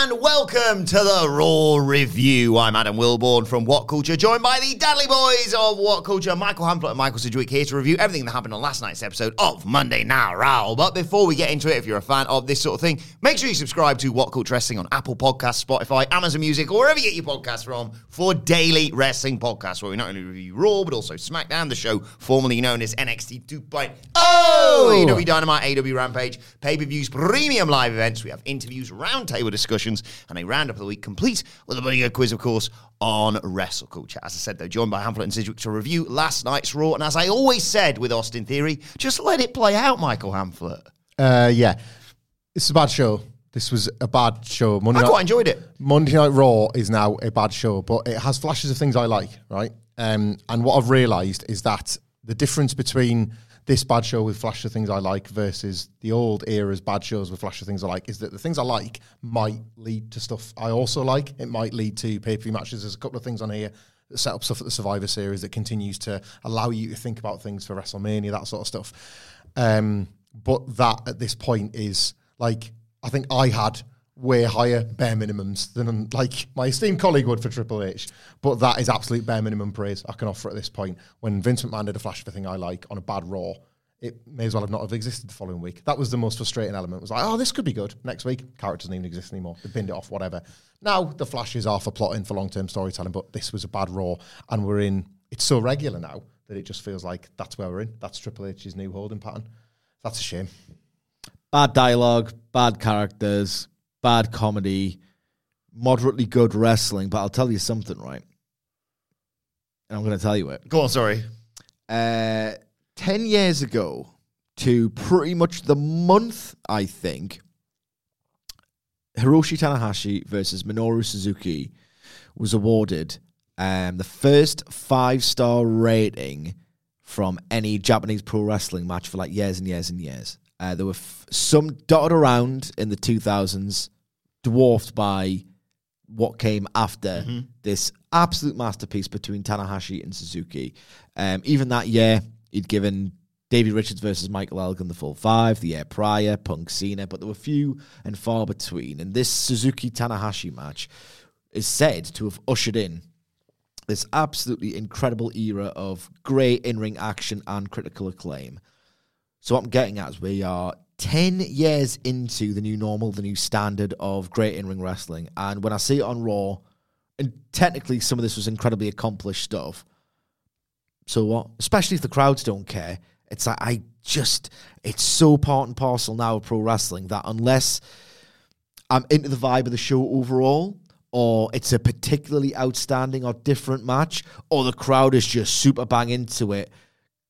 and welcome to the Raw Review. I'm Adam Wilborn from What Culture, joined by the Dudley Boys of What Culture, Michael Hamflett and Michael Sidgwick, here to review everything that happened on last night's episode of Monday Night Raw. But before we get into it, if you're a fan of this sort of thing, make sure you subscribe to What Culture Wrestling on Apple Podcasts, Spotify, Amazon Music, or wherever you get your podcasts from for daily wrestling podcasts, where we not only review Raw but also SmackDown, the show formerly known as NXT 2.0, AEW Dynamite, AEW Rampage, pay-per-views, premium live events. We have interviews, roundtable discussions, and a roundup of the week complete with a bloody good quiz, of course, on Wrestle Culture. As I said, though, joined by Hamlet and Sidgwick to review last night's Raw. And as I always said with Austin Theory, just let it play out, Michael Hamlet. Uh, yeah, it's a bad show. This was a bad show. Monday I night, quite enjoyed it. Monday Night Raw is now a bad show, but it has flashes of things I like, right? Um, and what I've realised is that the difference between this bad show with flash of things I like versus the old era's bad shows with flash of things I like is that the things I like might lead to stuff I also like. It might lead to pay per view matches. There's a couple of things on here that set up stuff at the Survivor Series that continues to allow you to think about things for WrestleMania, that sort of stuff. Um, but that at this point is like I think I had way higher bare minimums than um, like my esteemed colleague would for Triple H. But that is absolute bare minimum praise I can offer at this point. When Vince McMahon did a flash of a thing I like on a bad Raw, it may as well have not have existed the following week. That was the most frustrating element. It was like, oh, this could be good. Next week, character doesn't even exist anymore. They binned it off, whatever. Now the flashes are for plotting, for long term storytelling, but this was a bad Raw, and we're in. It's so regular now that it just feels like that's where we're in. That's Triple H's new holding pattern. That's a shame. bad dialogue, bad characters, bad comedy, moderately good wrestling. But I'll tell you something, right? And I'm going to tell you it. Go on, sorry. Uh, 10 years ago, to pretty much the month, I think, Hiroshi Tanahashi versus Minoru Suzuki was awarded um, the first five star rating from any Japanese pro wrestling match for like years and years and years. Uh, there were f- some dotted around in the 2000s, dwarfed by what came after this absolute masterpiece between Tanahashi and Suzuki. Um, even that year, he'd given Davey Richards versus Michael Elgin the full five, the year prior, Punk Cena, but there were few and far between. And this Suzuki Tanahashi match is said to have ushered in this absolutely incredible era of great in ring action and critical acclaim. So, what I'm getting at is we are 10 years into the new normal, the new standard of great in ring wrestling. And when I see it on Raw, and technically some of this was incredibly accomplished stuff, so what? Especially if the crowds don't care. It's like, I just, it's so part and parcel now of pro wrestling that unless I'm into the vibe of the show overall, or it's a particularly outstanding or different match, or the crowd is just super bang into it,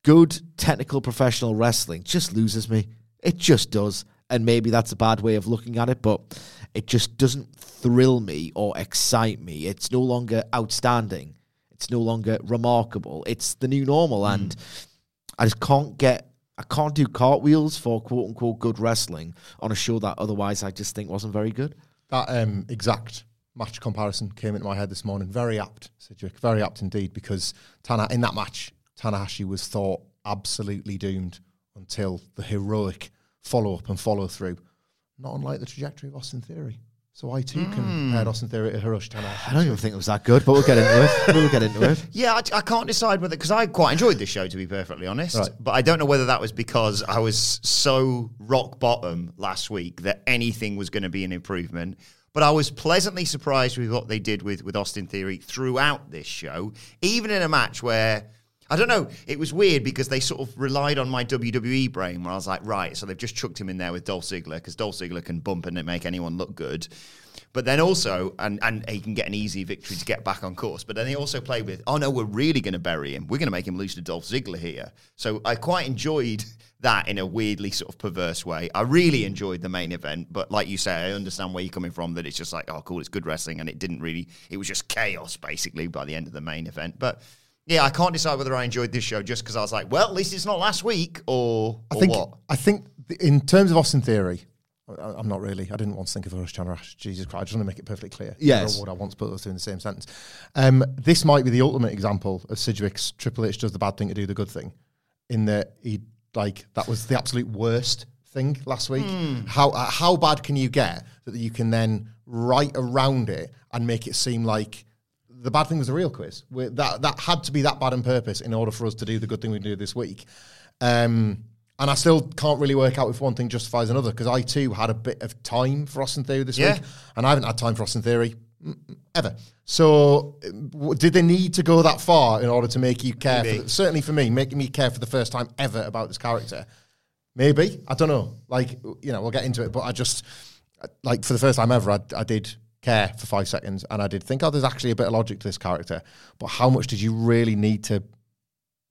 good technical professional wrestling just loses me. It just does. And maybe that's a bad way of looking at it, but it just doesn't thrill me or excite me. It's no longer outstanding. It's no longer remarkable. It's the new normal. And I just can't get, I can't do cartwheels for quote unquote good wrestling on a show that otherwise I just think wasn't very good. That um, exact match comparison came into my head this morning. Very apt, Sidgwick. Very apt indeed, because Tana in that match, Tanahashi was thought absolutely doomed until the heroic follow up and follow through. Not unlike the trajectory of Austin Theory. So I too can hmm. compare Austin Theory to Hiroshi Tanahashi. I don't even think it was that good, but we'll get into it. We'll get into it. Yeah, I, I can't decide whether because I quite enjoyed this show to be perfectly honest, Right. but I don't know whether that was because I was so rock bottom last week that anything was going to be an improvement. But I was pleasantly surprised with what they did with with Austin Theory throughout this show, even in a match where. I don't know. It was weird because they sort of relied on my WWE brain where I was like, right, so they've just chucked him in there with Dolph Ziggler because Dolph Ziggler can bump and make anyone look good. But then also, and, and he can get an easy victory to get back on course. But then they also played with, oh no, we're really going to bury him. We're going to make him lose to Dolph Ziggler here. So I quite enjoyed that in a weirdly sort of perverse way. I really enjoyed the main event, but like you say, I understand where you're coming from. That it's just like, oh, cool, it's good wrestling, and it didn't really. It was just chaos basically by the end of the main event. But yeah, I can't decide whether I enjoyed this show just because I was like, well, at least it's not last week, or, I or think what. I think in terms of Austin Theory, I- I'm not really. I didn't want to think of Hiroshi Tanahashi. Jesus Christ! I just want to make it perfectly clear. Yes. What I want to put those two in the same sentence. Um, this might be the ultimate example of Sidgwick's Triple H does the bad thing to do the good thing, in that he like that was the absolute worst thing last week. How uh, how bad can you get that you can then write around it and make it seem like the bad thing was the real quiz. we that that had to be that bad on purpose in order for us to do the good thing we do this week. Um, and I still can't really work out if one thing justifies another because I too had a bit of time for Austin Theory this Yeah. week, and I haven't had time for Austin Theory mm, ever. So, w- did they need to go that far in order to make you care? For the, certainly for me, making me care for the first time ever about this character. Maybe I don't know. Like you know, we'll get into it, but I just like for the first time ever, I, I did care for five seconds, and I did think, oh, there's actually a bit of logic to this character. But how much did you really need to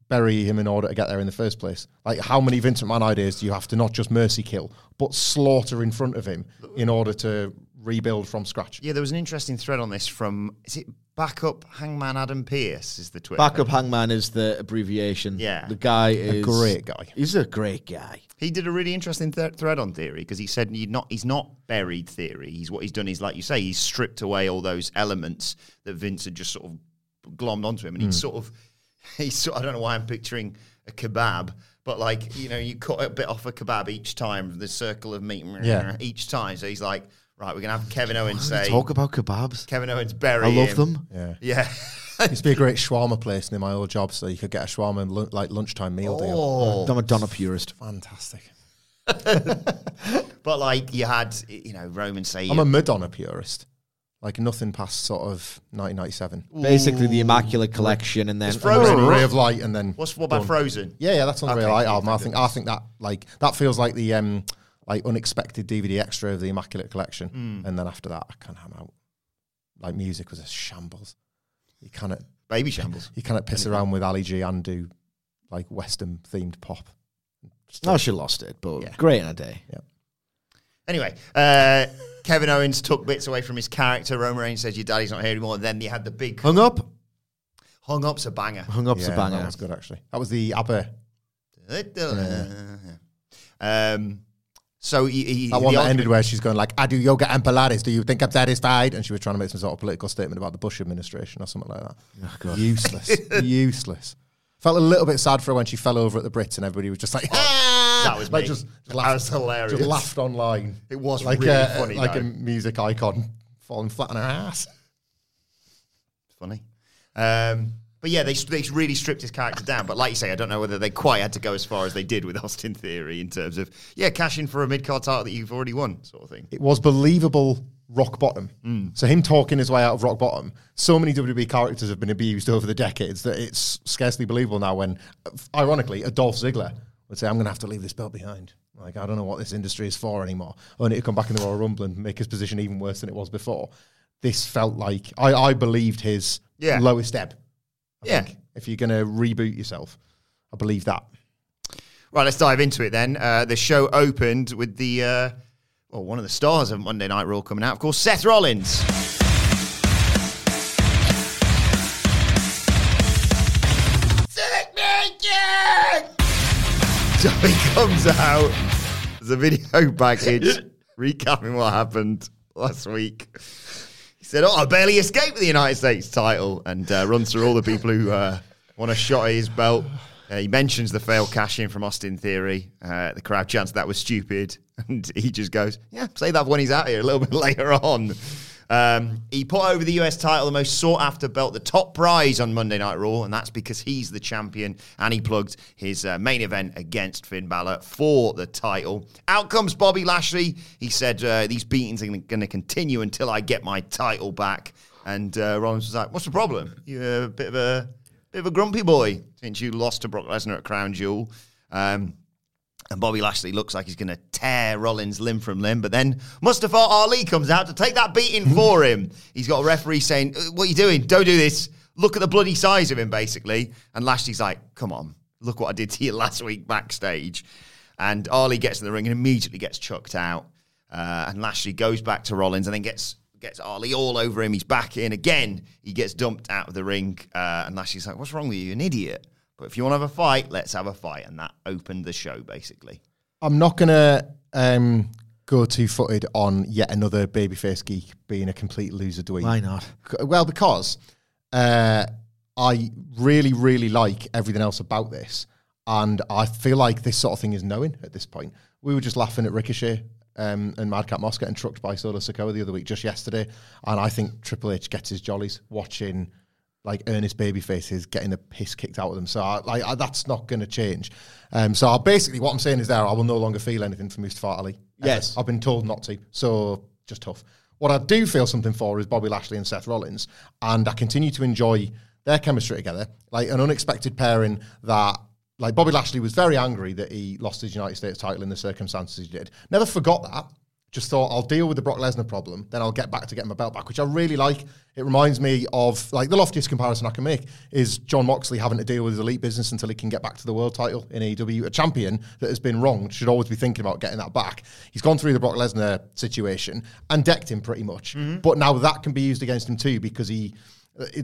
bury him in order to get there in the first place? Like, how many Vince McMahon ideas do you have to not just mercy kill, but slaughter in front of him in order to rebuild from scratch? Yeah, there was an interesting thread on this from is it backup Hangman Adam Pierce is the Twitter. Backup Hangman is the abbreviation. Yeah. The guy is A great guy. He's a great guy. He did a really interesting th- thread on theory because he said he's not he's not buried theory. He's what he's done is like you say he's stripped away all those elements that Vince had just sort of glommed onto him, and Hmm. he's sort of he's sort. I don't know why I'm picturing a kebab, but like you know you cut a bit off a kebab each time, the circle of meat Yeah. each time. So he's like, right, we're gonna have Kevin Owens say Talk about kebabs. Kevin Owens bury. I love him. them. Yeah. Yeah. Used to be a great shawarma place near my old job, so you could get a shawarma lu- like lunchtime meal deal. oh. I'm a Donna purist. Fantastic. But like you had, you know, Roman say, I'm a Madonna purist. Like nothing past sort of 1997. Basically, the Immaculate Collection, and then It's Frozen. Ray of Light, and then what's what about done. Frozen? Yeah, yeah, that's on the Okay, Ray of Light thank album. I goodness. think I think that like that feels like the um like unexpected DVD extra of the Immaculate Collection, Hmm. and then after that, I kind of am out. Like music was a shambles. You cannot Baby shambles. you cannot piss around with Ali G and do like Western themed pop. No, she lost it, but Yeah. great in a day. Yeah. Anyway, uh, Kevin Owens took bits away from his character. Roman Reigns says, "Your daddy's not here anymore." And then you had the big Hung up. hung up's a banger. Hung up's yeah, a banger. that was good actually. That was the ABBA. Um, so he, he, That one that ended where she's going like, "I do yoga and Pilates. Do you think I'm satisfied?" And she was trying to make some sort of political statement about the Bush administration or something like that. Oh, Useless, useless. Felt a little bit sad for her when she fell over at the Brits and everybody was just like, "Ah!" that was like me. just, just That laughed, was hilarious. Just laughed online. It was like really a, funny, like though. a music icon falling flat on her ass. funny. Um, but yeah, they, they really stripped his character down. But like you say, I don't know whether they quite had to go as far as they did with Austin Theory in terms of yeah, cash in for a mid card title that you've already won, sort of thing. It was believable rock bottom. Mm. So him talking his way out of rock bottom. So many WWE characters have been abused over the decades that it's scarcely believable now. When, ironically, a Dolph Ziggler would say, "I'm going to have to leave this belt behind." Like I don't know what this industry is for anymore. Only to come back in the Royal Rumble and make his position even worse than it was before. This felt like I, I believed his Yeah. lowest ebb. I Yeah. think. If you're going to reboot yourself, I believe that. Right, let's dive into it then. Uh, the show opened with the uh, well, one of the stars of Monday Night Raw coming out, of course, Seth Rollins. So he comes out. There's a video package recapping what happened last week. Said, "Oh, I barely escaped with the United States title," and uh, runs through all the people who uh, want a shot at his belt. Uh, he mentions the failed cash in from Austin Theory. Uh, the crowd chants that was stupid. And he just goes, Yeah, say that when he's out here a little bit later on. Um, he put over the US title, the most sought after belt, the top prize on Monday Night Raw, and that's because he's the champion. And he plugged his uh, main event against Finn Balor for the title. Out comes Bobby Lashley. He said, uh, These beatings are going to continue until I get my title back. And uh, Rollins was like, What's the problem? You're a bit of a bit of a grumpy boy since you lost to Brock Lesnar at Crown Jewel. Um, and Bobby Lashley looks like he's going to tear Rollins limb from limb, but then Mustafa Ali comes out to take that beating for him. He's got a referee saying, "Uh, What are you doing? Don't do this. Look at the bloody size of him, basically. And Lashley's like, Come on, look what I did to you last week backstage. And Ali gets in the ring and immediately gets chucked out. Uh, and Lashley goes back to Rollins and then gets gets Ali all over him. He's back in again. He gets dumped out of the ring. Uh, and Lashley's like, What's wrong with you? You're an idiot. But if you want to have a fight, let's have a fight. And that opened the show, basically. I'm not gonna um, go two footed on yet another babyface geek being a complete loser dweeb. Why not? Well, because uh, I really, really like everything else about this, and I feel like this sort of thing is knowing at this point. We were just laughing at Ricochet um, and Madcap Moss getting trucked by Solo Sikoa the other week, just yesterday, and I think Triple H gets his jollies watching like earnest baby faces getting the piss kicked out of them. So I, like I, that's not going to change. Um, so I, basically, what I'm saying is there, I will no longer feel anything for Mustafa Ali. ever. Yes. I've been told not to. So just tough. What I do feel something for is Bobby Lashley and Seth Rollins, and I continue to enjoy their chemistry together. Like an unexpected pairing that. Like Bobby Lashley was very angry that he lost his United States title in the circumstances he did. Never forgot that. Just thought I'll deal with the Brock Lesnar problem, then I'll get back to getting my belt back, which I really like. It reminds me of like the loftiest comparison I can make is Jon Moxley having to deal with his elite business until he can get back to the world title in AEW. A champion that has been wronged should always be thinking about getting that back. He's gone through the Brock Lesnar situation and decked him pretty much, mm-hmm. but now that can be used against him too because he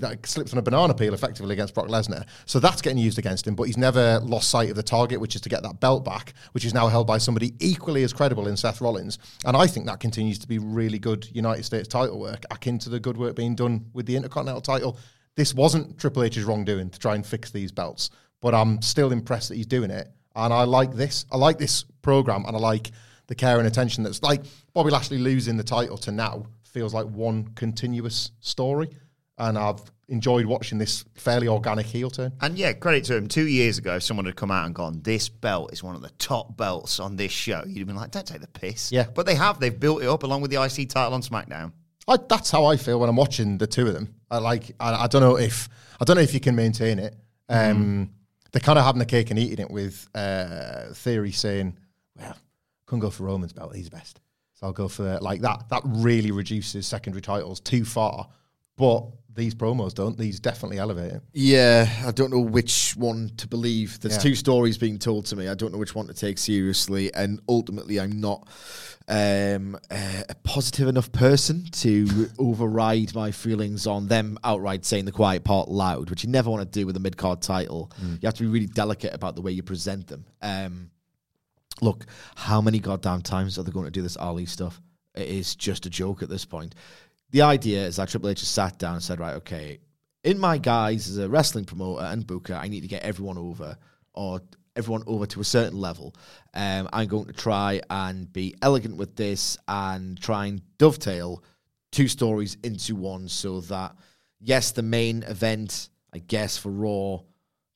like slips on a banana peel effectively against Brock Lesnar. So that's getting used against him, but he's never lost sight of the target, which is to get that belt back, which is now held by somebody equally as credible in Seth Rollins. And I think that continues to be really good United States title work, akin to the good work being done with the Intercontinental title. This wasn't Triple H's wrongdoing to try and fix these belts, but I'm still impressed that he's doing it. And I like this. I like this program, and I like the care and attention that's like Bobby Lashley losing the title to now feels like one continuous story and I've enjoyed watching this fairly organic heel turn. And yeah, credit to him. Two years ago, if someone had come out and gone, "This belt is one of the top belts on this show," you'd have been like, "Don't take the piss." Yeah. but they have. They've built it up along with the IC title on SmackDown. I, that's how I feel when I'm watching the two of them. I like. I, I don't know if I don't know if you can maintain it. Um, They're kind of having the cake and eating it with uh, Theory saying, "Well, couldn't go for Roman's belt. He's best, so I'll go for like that." That really reduces secondary titles too far. But these promos don't. These definitely elevate it. Yeah, I don't know which one to believe. There's Yeah. two stories being told to me. I don't know which one to take seriously, and ultimately, I'm not um, a, a positive enough person to override my feelings on them outright saying the quiet part loud, which you never want to do with a mid card title. You have to be really delicate about the way you present them. Um, look, how many goddamn times are they going to do this Ali stuff? It is just a joke at this point. The idea is that Triple H has sat down and said, right, okay, in my guise as a wrestling promoter and booker, I need to get everyone over or everyone over to a certain level. Um, I'm going to try and be elegant with this and try and dovetail two stories into one so that, yes, the main event, I guess, for Raw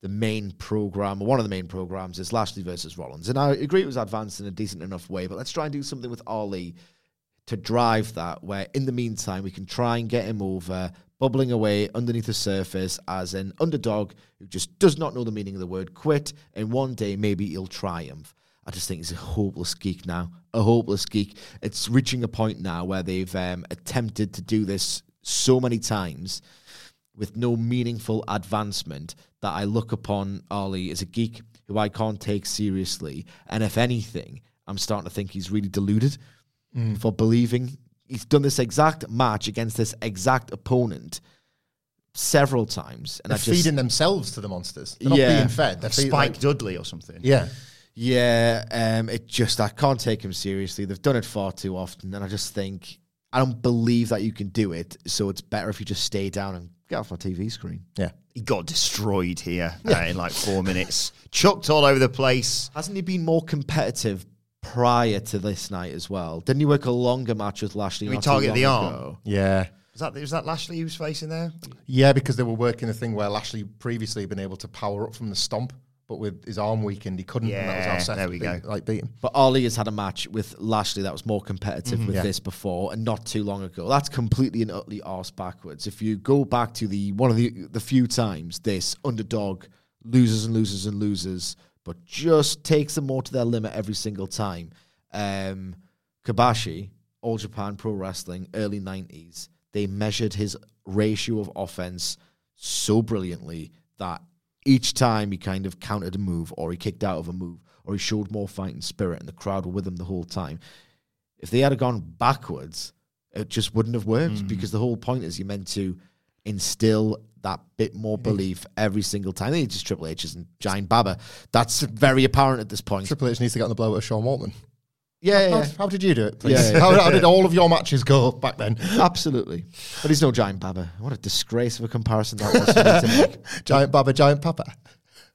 the main program, or one of the main programs, is Lashley versus Rollins. And I agree it was advanced in a decent enough way, but let's try and do something with Ali to drive that, where in the meantime, we can try and get him over, bubbling away underneath the surface as an underdog who just does not know the meaning of the word quit, and one day maybe he'll triumph. I just think he's a hopeless geek now. A hopeless geek. It's reaching a point now where they've um, attempted to do this so many times with no meaningful advancement that I look upon Ali as a geek who I can't take seriously. And if anything, I'm starting to think he's really deluded for believing he's done this exact match against this exact opponent several times. And They're I just, feeding themselves to the monsters. They're not Yeah. being fed. They're Spike like- Dudley or something. yeah. Yeah, um, it just I can't take him seriously. They've done it far too often, and I just think I don't believe that you can do it. So it's better if you just stay down and get off my TV screen. Yeah. he got destroyed here uh, in like four minutes. Chucked all over the place. Hasn't he been more competitive prior to this night as well? Didn't he work a longer match with Lashley? Did we target the arm? ago? Yeah. Was that was that Lashley who was facing there? Yeah, because they were working a thing where Lashley previously had been able to power up from the stomp, but with his arm weakened, he couldn't. and that was Yeah, how Seth there we beat, go. Like beat him. But Ali has had a match with Lashley that was more competitive mm-hmm. with Yeah. this before and not too long ago. That's completely and utterly arse backwards. If you go back to the one of the the few times this underdog loses and loses and loses, but just takes them more to their limit every single time. Um, Kobashi, All Japan Pro Wrestling, early nineties, they measured his ratio of offense so brilliantly that each time he kind of countered a move or he kicked out of a move or he showed more fighting spirit and the crowd were with him the whole time. If they had gone backwards, it just wouldn't have worked because the whole point is you're meant to instill that bit more belief every single time. Think just Triple H's and Giant Baba. That's very apparent at this point. Triple H needs to get on the blow with Sean Waltman. Yeah, How, yeah, how did you do it? Please? Yeah, yeah. How, how did all of your matches go back then? absolutely. But he's no Giant Baba. What a disgrace of a comparison that was to make. Giant Baba, Giant Papa.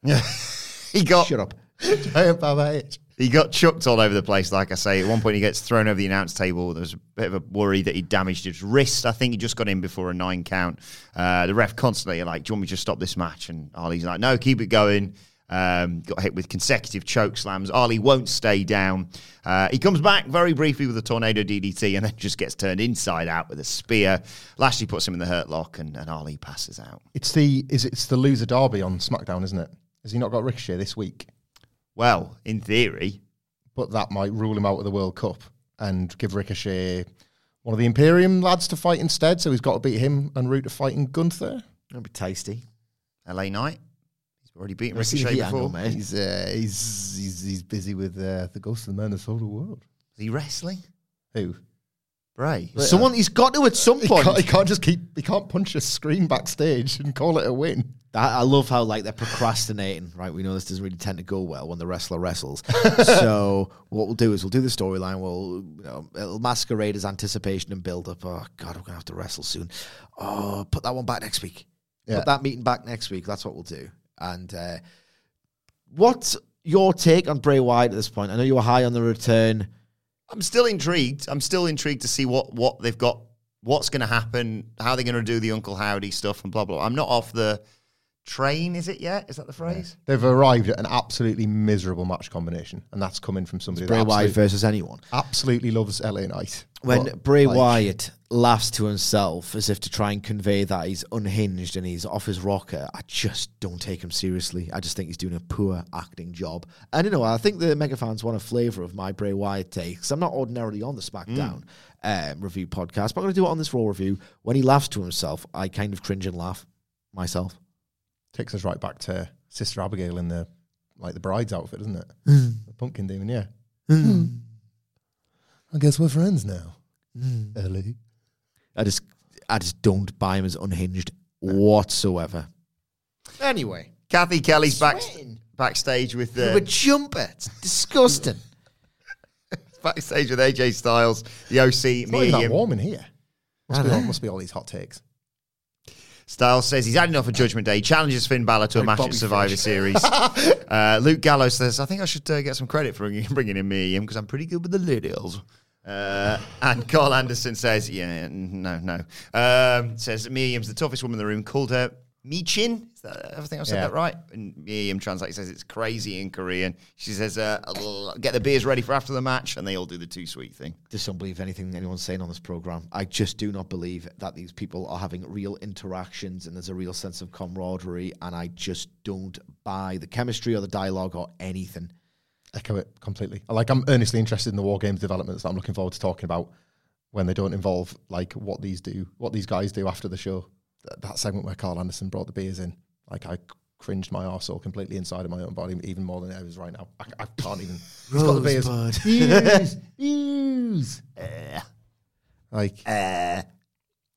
Yeah, he got Shut up. Giant Baba H. he got chucked all over the place. Like I say, at one point he gets thrown over the announce table. There was a bit of a worry that he damaged his wrist. I think he just got in before a nine count. Uh, the ref constantly like, "Do you want me to stop this match?" And Ali's like, "No, keep it going." Um, got hit with consecutive choke slams. Ali won't stay down. Uh, he comes back very briefly with a tornado DDT and then just gets turned inside out with a spear. Lashley puts him in the hurt lock and, and Ali passes out. It's the is it, it's the loser derby on SmackDown, isn't it? Has he not got Ricochet this week? Well, in theory, But that might rule him out of the World Cup and give Ricochet one of the Imperium lads to fight instead. So he's got to beat him and route to fighting Gunther. That'd be tasty. LA Knight. He's already beaten Ricochet before. angle, mate. He's uh, he's, he's he's busy with uh, the Ghost of the Minnesota World. Is he wrestling? Who? Bray. Someone he's got to at some He point. can't, he can't just keep. He can't punch a screen backstage and call it a win. I love how like they're procrastinating. Right, we know this doesn't really tend to go well when the wrestler wrestles. so what we'll do is we'll do the storyline. We'll you know it'll masquerade as anticipation and build up. Oh God, we're gonna have to wrestle soon. Oh, put that one back next week. Yeah. Put that meeting back next week. That's what we'll do. And uh, what's your take on Bray Wyatt at this point? I know you were high on the return. I'm still intrigued. I'm still intrigued to see what what they've got, what's going to happen, how they're going to do the Uncle Howdy stuff, and blah blah. I'm not off the train. Is it yet? Is that the phrase? They've arrived at an absolutely miserable match combination, and that's coming from somebody Bray Wyatt versus anyone. absolutely loves LA Knight. when But, Bray like, Wyatt laughs to himself as if to try and convey that he's unhinged and he's off his rocker, I just don't take him seriously. I just think he's doing a poor acting job. And you know, I think the mega fans want a flavour of my Bray Wyatt take. 'cause I'm not ordinarily on the SmackDown um, review podcast, but I'm going to do it on this Raw review. When he laughs to himself, I kind of cringe and laugh myself. Takes us right back to Sister Abigail in the like the bride's outfit, doesn't it? Hmm. the pumpkin demon, yeah. I guess we're friends now. Hmm. Ellie. I just, I just don't buy him as unhinged whatsoever. Anyway, Cathy Kelley's back, backstage with with a the jumper. It's disgusting. backstage with AJ Styles, the OC, It's not even that warm in here. Must I be, all, know. must be all these hot takes. Styles says he's had enough of Judgment Day. Challenges Finn Balor to a match at Survivor Fish. Series. uh, Luke Gallows says, "I think I should uh, get some credit for bringing in Mia Yim because I'm pretty good with the ladies." Uh, and Karl Anderson says, "Yeah, no, no." Um, says Mia Yim's the toughest woman in the room. Called her Michin. Is that, I think I said Yeah. that right. And Mia Yim translates says it's crazy in Korean. She says, uh, "Get the beers ready for after the match," and they all do the two sweet thing. just don't believe anything anyone's saying on this program. I just do not believe that these people are having real interactions and there's a real sense of camaraderie. And I just don't buy the chemistry or the dialogue or anything. Echo it completely. Like I'm earnestly interested in the war games developments that I'm looking forward to talking about when they don't involve like what these do, what these guys do after the show. That, segment where Karl Anderson brought the beers in, like I cringed my arsehole completely inside of my own body, even more than it is right now. I, I can't even. The beers. Beers. Eh. Like,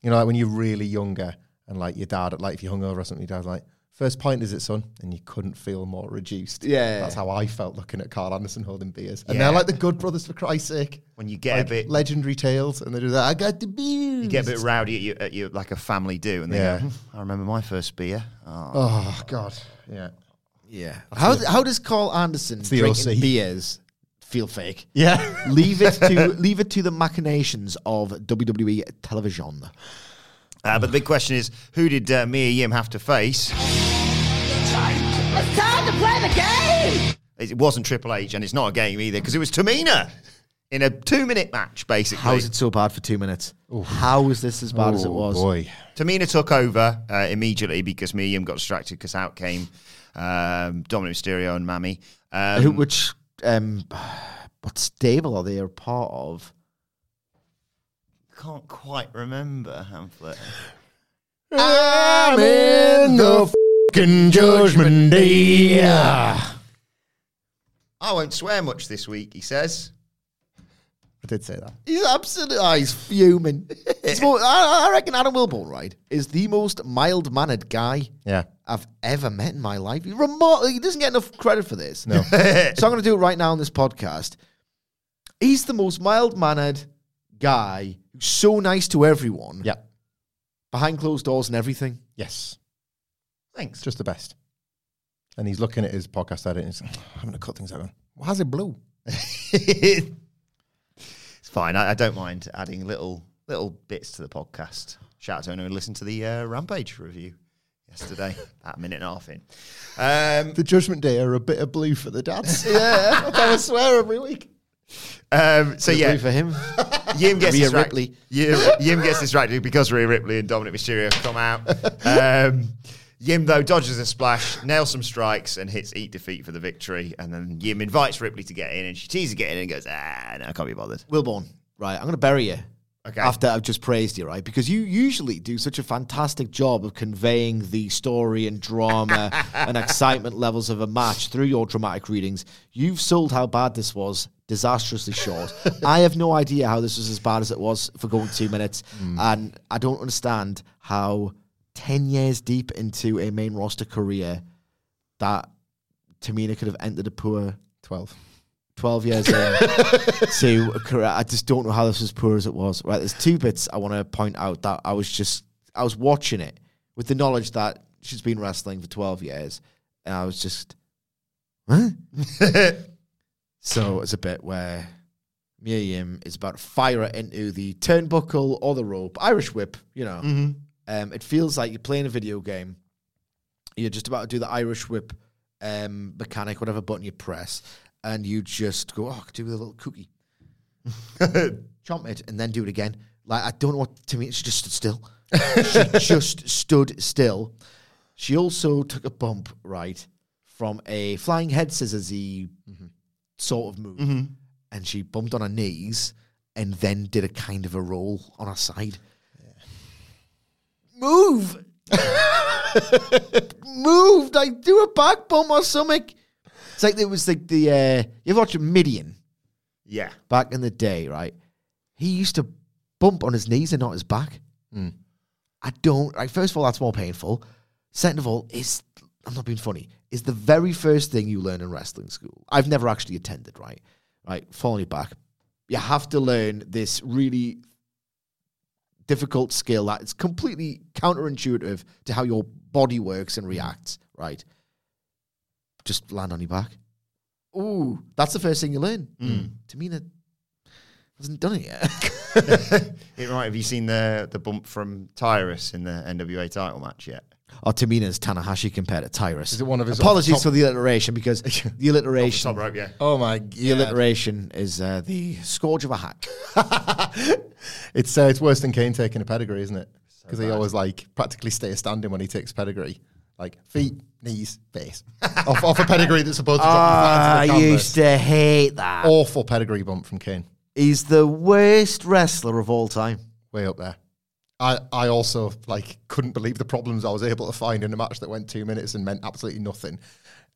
you know, like when you're really younger and like your dad, like if you're hungover or something, your dad's like, First point is it, son? And you couldn't feel more reduced. Yeah. That's how I felt looking at Karl Anderson holding beers. And Yeah. they're like the good brothers, for Christ's sake. When you get Like a bit, legendary tales, and they do that. I got the beers. you get a bit rowdy at you, at you like a family do, and they Yeah. go, "Hmm, "I remember my first beer." Oh. Oh God, yeah, Yeah. How, how does Karl Anderson the drinking OC. beers feel fake? yeah. leave it to leave it to the machinations of WWE television. Uh, but the big question is, who did uh, Mia Yim have to face? It's time to play the game! It wasn't Triple H, and it's not a game either, because it was Tamina in a two-minute match, basically. How is it so bad for two minutes? How is this as bad as it Oh, was? boy. Tamina took over uh, immediately because Mia Yim got distracted because out came um, Dominik Mysterio and Mami. Um, which um, what stable are they a part of? can't quite remember, Hamlet. I'm in the fucking judgment day. I won't swear much this week, he says. I did say that. He's absolutely oh, ah, he's fuming. It's more, I, I reckon Adam Wilborn, right, is the most mild mannered guy Yeah. I've ever met in my life. Remor- he doesn't get enough credit for this. No. so I'm going to do it right now on this podcast. He's the most mild mannered guy who's so nice to everyone yeah. behind closed doors and everything. Yes. Thanks. Just the best. And he's looking at his podcast edit and he's like, I'm going to cut things out. Why is it blue? it's fine. I, I don't mind adding little little bits to the podcast. Shout out to anyone who listened to the uh, Rampage review yesterday, about a minute and a half in. Um, The Judgment Day are a bit of blue for the dads. yeah. I swear every week. um, so yeah, Blue for him. Yim gets Rhea distracted. Ripley. Yim, Yim gets distracted because Rhea Ripley and Dominik Mysterio come out. Um, Yim though dodges a splash, nails some strikes, and hits Eat Defeat for the victory. And then Yim invites Ripley to get in, and she teases to get in and goes, "Ah, no, I can't be bothered." Wilborn, right, I'm going to bury you. Okay. After I've just praised you, right? Because you usually do such a fantastic job of conveying the story and drama and excitement levels of a match through your dramatic readings. You've sold how bad this was disastrously short. I have no idea how this was as bad as it was for going two minutes. And I don't understand how 10 years deep into a main roster career that Tamina could have entered a poor 12. 12 years in to a career. I just don't know how this was poor as it was. Right, there's two bits I want to point out that I was just I was watching it with the knowledge that she's been wrestling for 12 years, and I was just, huh? so it's a bit where Mia Yim is about to fire it into the turnbuckle or the rope, Irish whip. You know, mm-hmm. Um, it feels like you're playing a video game. You're just about to do the Irish whip um, mechanic, whatever button you press, and you just go, oh, do a little cookie. Chomp it and then do it again. Like, I don't know what to me, she just stood still. she just stood still. She also took a bump, right, from a flying head scissorsy sort of move. And she bumped on her knees and then did a kind of a roll on her side. Move! Move! Like, do a back bump or something. It's like it was like the, uh, you ever watch Mideon? Yeah. back in the day, right? He used to bump on his knees and not his back. I don't. Like, first of all, that's more painful. Second of all, is I'm not being funny. Is the very first thing you learn in wrestling school. I've never actually attended. Right, right. Falling back. You have to learn this really difficult skill that is completely counterintuitive to how your body works and reacts. Right. Just land on your back. Ooh, that's the first thing you learn. Hmm. Tamina hasn't done it yet. It right. Have you seen the the bump from Tyrus in the NWA title match yet? Or Tamina's Tanahashi compared to Tyrus. Is it one of his Apologies for the alliteration because the alliteration, Top rope, yeah. Oh my the alliteration is uh, the scourge of a hack. It's uh, it's worse than Kane taking a pedigree, isn't it? Because he always like practically stays standing when he takes pedigree, like feet, knees, face, off, off a pedigree that's supposed to drop you flat into the canvas. to hate that. Awful pedigree bump from Kane, He's the worst wrestler of all time. way up there. I, I also like couldn't believe the problems I was able to find in a match that went two minutes and meant absolutely nothing.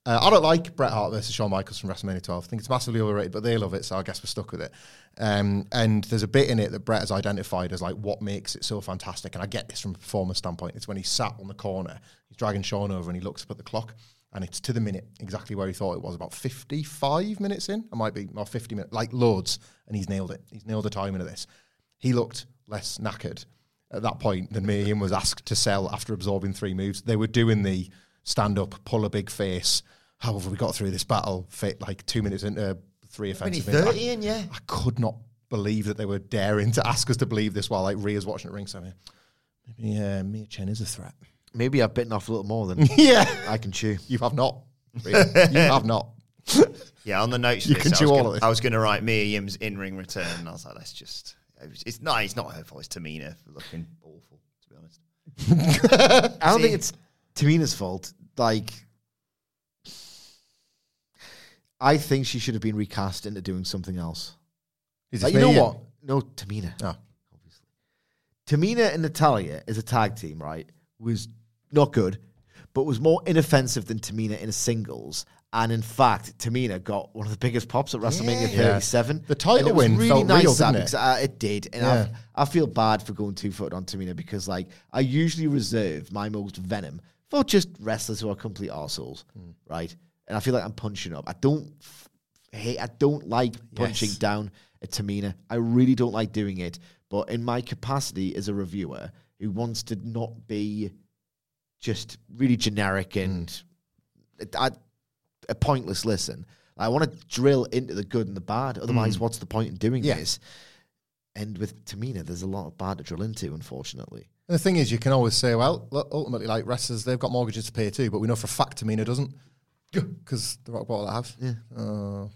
Uh, I don't like Bret Hart versus Shawn Michaels from WrestleMania 12. I think it's massively overrated, but they love it, so I guess we're stuck with it. Um, and there's a bit in it that Bret has identified as like what makes it so fantastic. And I get this from a performance standpoint. It's when he sat on the corner, he's dragging Shawn over, and he looks up at the clock, and it's to the minute exactly where he thought it was. About 55 minutes in, I might be, or 50 minutes, like loads, and he's nailed it. He's nailed the timing of this. He looked less knackered at that point than me. Ian was asked to sell after absorbing three moves. They were doing the stand up, pull a big face. However, we got through this battle? Fit like two minutes into three offensive. Minutes. 30 in, yeah. I could not believe that they were daring to ask us to believe this while like Rhea's watching at ringside. Maybe uh, Michin is a threat. Maybe I've bitten off a little more than yeah, I can chew. you have not. You have not. Yeah, on the notes, You can this, do I was all gonna, of this. I was going to write Mia Yim's in-ring return, and I was like, let's just. It was- It's not. It's not her fault. It's Tamina for looking awful. To be honest. I don't think it's Tamina's fault. Like, I think she should have been recast into doing something else. Is Like, you know what? No, Tamina. Oh. Tamina and Natalya as a tag team, right, was not good, but was more inoffensive than Tamina in a singles. And in fact, Tamina got one of the biggest pops at WrestleMania Yeah. 37. The title And it was win felt real, didn't it? because, uh, it did. And Yeah. I, feel bad for going two foot on Tamina because, like, I usually reserve my most venom for just wrestlers who are complete arseholes, Hmm. right? And I feel like I'm punching up. I don't f- hate, I don't like punching Yes. down at Tamina. I really don't like doing it. But in my capacity as a reviewer who wants to not be just really generic and I, a pointless listen, I want to drill into the good and the bad. Otherwise, what's the point in doing Yeah. this? And with Tamina, there's a lot of bad to drill into, unfortunately. And the thing is, you can always say, well, ultimately, like wrestlers, they've got mortgages to pay too, but we know for a fact Tamina doesn't. Because the rock bottle I have. Yeah. Uh,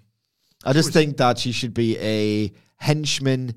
I just think that she should be a henchman,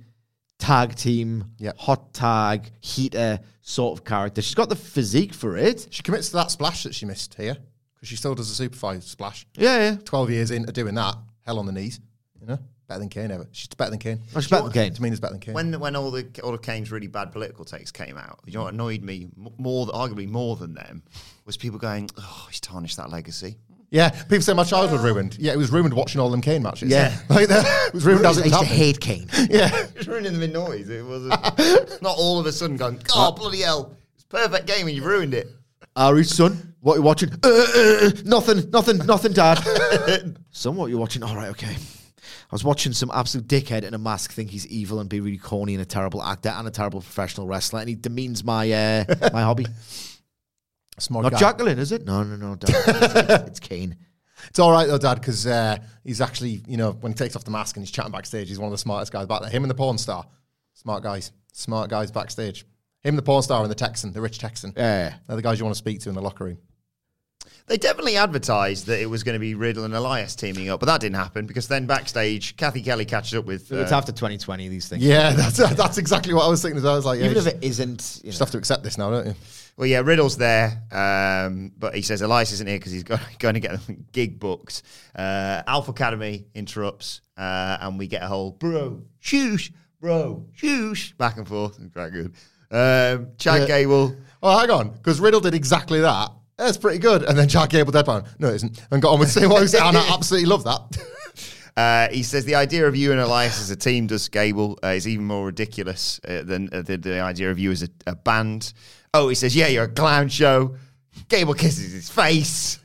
tag team, Yep. hot tag, heater sort of character. She's got the physique for it. she commits to that splash that she missed here, because she still does a superfly splash. Yeah, yeah. 12 years into doing that, hell on the knees, you know? Better than Kane ever. She's better than Kane. Oh, she's better than Kane. Tamina's better than Kane. When when all the all of Kane's really bad political takes came out, you know what annoyed me more, arguably more than them, was people going, "Oh, he's tarnished that legacy." yeah, people say my childhood ruined. Yeah, it was ruined watching all them Kane matches. Yeah. like that. It was ruined as I it was used to hate Kane. Yeah. It was ruining them in noise. It wasn't not all of a sudden going, "Oh bloody hell, it's perfect game and you've ruined it." Ari, son, what are you watching? Uh, uh, uh, nothing, nothing, nothing, dad. son, what are you watching? All right, okay. I was watching some absolute dickhead in a mask think he's evil and be really corny and a terrible actor and a terrible professional wrestler, and he demeans my uh, my hobby. Smart Not guy. Jacqueline, is it? No, no, no, dad. it's, it's Kane. It's all right though, Dad, because uh, he's actually, you know, when he takes off the mask and he's chatting backstage, he's one of the smartest guys back there. Him and the porn star, smart guys, smart guys backstage. Him, the porn star, and the Texan, the rich Texan. Yeah. They're the guys you want to speak to in the locker room. They definitely advertised that it was going to be Riddle and Elias teaming up, but that didn't happen because then backstage, Cathy Kelley catches up with. it's uh, after 2020, these things. Yeah, that's that's exactly what I was thinking as well. I was like, yeah, Even if it isn't, you just know, have to accept this now, don't you? Well, yeah, Riddle's there, um, but he says Elias isn't here because he's go- going to get a gig booked. Uh, Alpha Academy interrupts, uh, and we get a whole bro, shoosh, bro, shoosh, back and forth. It's quite good. Um, Chad Yeah. Gable. Oh, hang on, because Riddle did exactly that. That's pretty good. And then Chad Gable deadpan. No, it isn't. And got on with saying what he was saying. And I absolutely love that. Uh, he says the idea of you and Elias as a team, does Gable, uh, is even more ridiculous uh, than uh, the, the idea of you as a, a band. Oh, he says, yeah, you're a clown show. Gable kisses his face.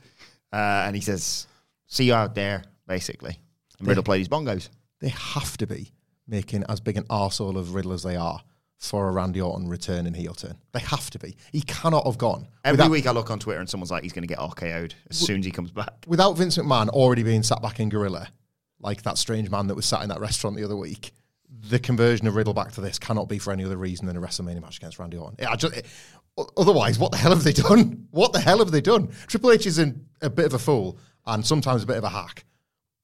Uh, and he says, see you out there, basically. And Riddle played his bongos. they have to be making as big an arsehole of Riddle as they are for a Randy Orton return and heel turn. They have to be. He cannot have gone. Every without, week I look on Twitter and someone's like, he's going to get RKO'd as soon as he comes back. without Vince McMahon already being sat back in Gorilla, like that strange man that was sat in that restaurant the other week, the conversion of Riddle back to this cannot be for any other reason than a WrestleMania match against Randy Orton. Yeah, I just, it- otherwise, what the hell have they done? What the hell have they done? Triple H is in a bit of a fool and sometimes a bit of a hack,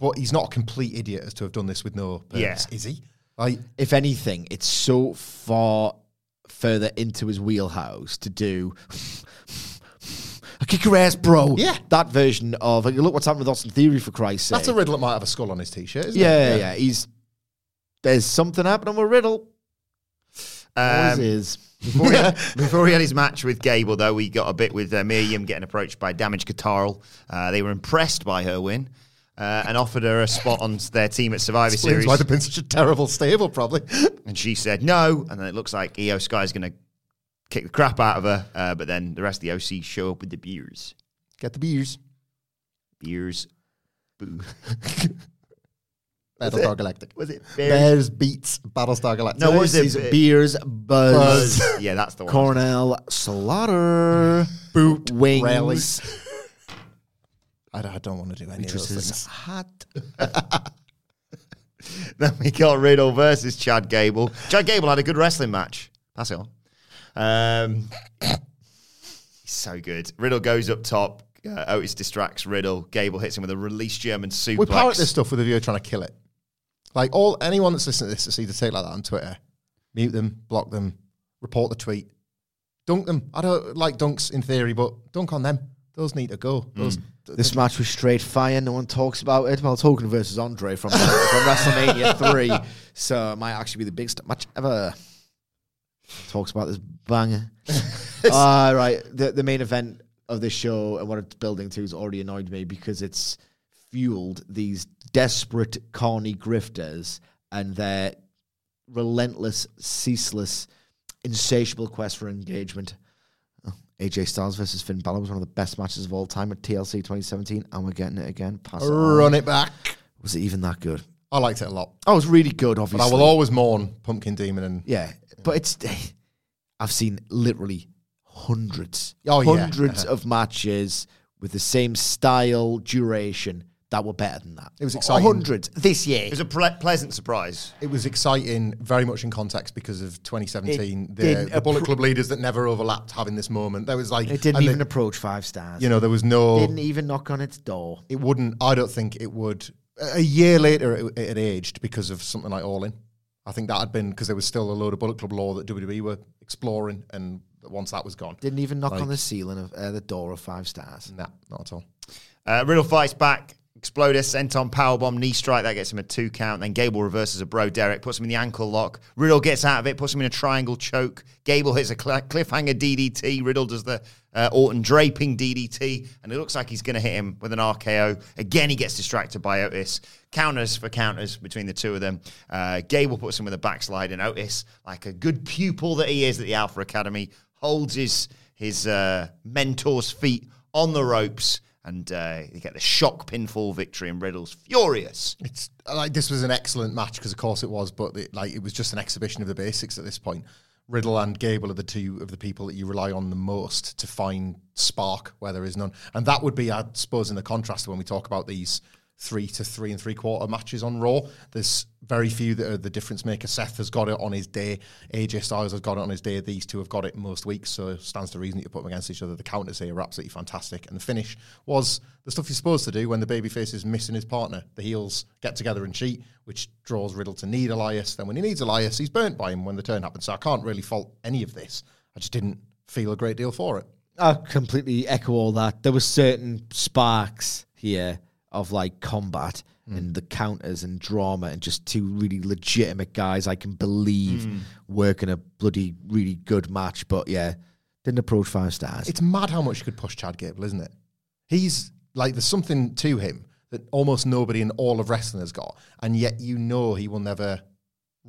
but he's not a complete idiot as to have done this with no purpose, Yeah. is he? Like, if anything, it's so far further into his wheelhouse to do. I kick your ass, bro. Yeah. that version of like, look what's happened with Austin Theory for Christ's sake. that's a Riddle that might have a skull on his t-shirt, isn't yeah, it? yeah, yeah. He's there's something happening with Riddle. Um, is. Before he, had, before he had his match with Gable, though, we got a bit with uh, Mia Yim getting approached by Damage CTRL. Uh, they were impressed by her win uh, and offered her a spot on their team at Survivor Explains Series. why they've been such a terrible stable, probably. And she said no. And then it looks like IYO SKY's going to kick the crap out of her. Uh, but then the rest of the OC show up with the beers. Get the beers. Beers. Boo. Battlestar Galactica. Was it Bears beats Battlestar Galactica. No, was it? Beers, buzz, Buzz. yeah, that's the one. Cornell, slaughter, Boot wings, rally. I don't, I don't want to do any of those things. hot. Then we got Riddle versus Chad Gable. Chad Gable had a good wrestling match. Pass it on. Um, so good. Riddle goes up top. Uh, Otis distracts Riddle. Gable hits him with a release German suplex. We pirate this stuff with a view of trying to kill it. Like all anyone that's listening to this that's either take like that on Twitter, mute them, block them, report the tweet, dunk them. I don't like dunks in theory, but dunk on them. Those need to go. Those mm. This match was straight fire. No one talks about it. Well, Hogan versus Andre from, from WrestleMania 3. So it might actually be the biggest match ever. Talks about this banger. All right. The, the main event of this show and what it's building to has already annoyed me because it's fueled these desperate, corny grifters and their relentless, ceaseless, insatiable quest for engagement. AJ Styles versus Finn Balor was one of the best matches of all time at TLC 2017, and we're getting it again. Pass it on. run it back. Was it even that good? I liked it a lot, Oh, it was really good, but obviously. I will always mourn Pumpkin Demon and yeah, but it's. I've seen literally hundreds, Oh, yeah. hundreds of matches with the same style, duration that were better than that. It was exciting. Hundreds this year. It was a ple- pleasant surprise. It was exciting, very much in context because of 2017. The, the Bullet appro- Club leaders that never overlapped having this moment. There was like It didn't even the- approach five stars. you know, there was no. didn't even knock on its door. it wouldn't. I don't think it would. A year later, it, it had aged because of something like All In. I think that had been because there was still a load of Bullet Club lore that WWE were exploring, and once that was gone, Didn't even knock Like- on the ceiling of uh, the door of five stars. nah, not at all. Uh, Riddle fights back. Exploder sent on powerbomb knee strike that gets him a two count. Then Gable reverses a bro Derek, puts him in the ankle lock. Riddle gets out of it, puts him in a triangle choke. Gable hits a cl- cliffhanger DDT. Riddle does the uh, Orton draping DDT, and it looks like he's going to hit him with an RKO. Again, he gets distracted by Otis. Counters for counters between the two of them. Uh, Gable puts him with a backslide, and Otis, like a good pupil that he is at the Alpha Academy, holds his his uh, mentor's feet on the ropes and uh, you get the shock pinfall victory, and Riddle's furious. It's like this was an excellent match because, of course, it was, but it, like it was just an exhibition of the basics at this point. Riddle and Gable are the two of the people that you rely on the most to find spark where there is none, and that would be, I suppose, in the contrast when we talk about these three to three and three quarter matches on Raw. There's very few that are the difference maker. Seth has got it on his day. AJ Styles has got it on his day. These two have got it most weeks, so it stands to reason that you put them against each other. The counters here are absolutely fantastic, and the finish was the stuff you're supposed to do when the babyface is missing his partner. The heels get together and cheat, which draws Riddle to need Elias. Then when he needs Elias, he's burnt by him when the turn happens. So I can't really fault any of this. I just didn't feel a great deal for it. I completely echo all that. There were certain sparks here of like combat hmm. and the counters and drama and just two really legitimate guys I can believe hmm. working a bloody really good match. But yeah, didn't approach five stars. It's mad how much you could push Chad Gable, isn't it? He's like, there's something to him that almost nobody in all of wrestling has got, and yet you know he will never.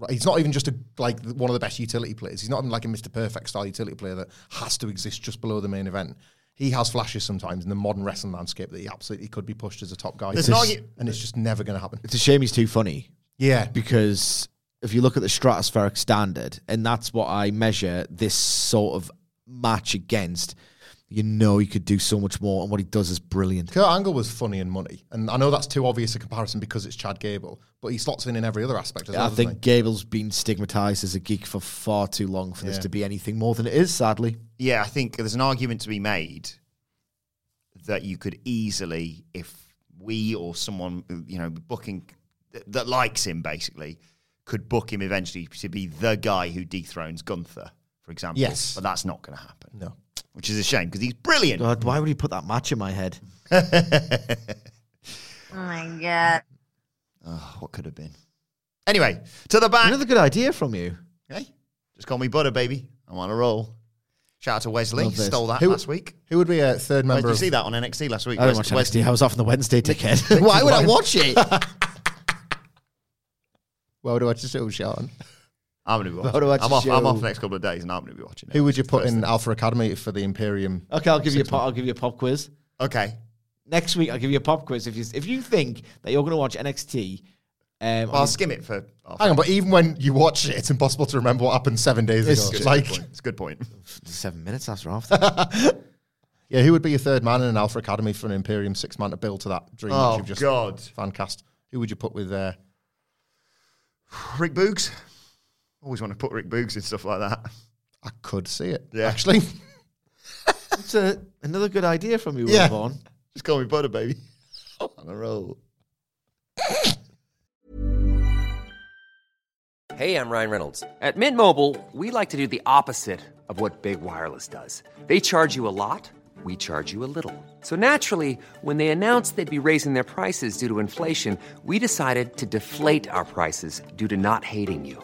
He's not even just a like one of the best utility players. He's not even like a Mr. Perfect style utility player that has to exist just below the main event. He has flashes sometimes in the modern wrestling landscape that he absolutely could be pushed as a top guy, There's an argu- and it's just never going to happen. it's a shame he's too funny. Yeah, because if you look at the stratospheric standard, and that's what I measure this sort of match against, you know he could do so much more, and what he does is brilliant. Kurt Angle was funny and money, and I know that's too obvious a comparison because it's Chad Gable, but he slots in in every other aspect as well. I doesn't think Gable's been stigmatized as a geek for far too long for this to be anything more than it is, sadly. Yeah, I think there's an argument to be made that you could easily, if we or someone you know booking th- that likes him, basically, could book him eventually to be the guy who dethrones Gunther, for example. Yes. but that's not going to happen. No. Which is a shame because he's brilliant. God, why would he put that match in my head? Oh my god. Oh, what could have been? Anyway, to the back. Another good idea from you. Hey, Just call me Butter, baby. I'm on a roll. Shout out to Wesley. Love this. Stole that Who- last week. Who would be a third Where member? did you of- see that on NXT last week? I don't Wes- watch Wesley- NXT. I was off on the Wednesday, ticket. Why would I watch it? Well, would I watch the show, Sean? I'm going to be watching. would I watch I'm off, I'm off the next couple of days and I'm going to be watching it. Who would you put in Alpha Academy for the Imperium? okay, I'll give you a pop. I'll give you a pop quiz. Okay. Next week, I'll give you a pop quiz. If you if you think that you're going to watch NXT, um, Well, I'll skim it for. Hang on, but even when you watch it, it's impossible to remember what happened seven days It's ago. it's, Like, a good point. it's a good point. seven minutes after off. yeah, who would be your third man in an Alpha Academy for an Imperium six man to build to that dream that Oh, you've just God. fan cast? Who would you put with there? Rick Boogs. Always want to put Rick Boogs and stuff like that. I could see it. Yeah. Actually, It's a, another good idea from you, Yeah. Vaughn. Just call me Butter, baby. on a roll. Hey, I'm Ryan Reynolds. At Mint Mobile, we like to do the opposite of what Big Wireless does. They charge you a lot, we charge you a little. So naturally, when they announced they'd be raising their prices due to inflation, we decided to deflate our prices due to not hating you.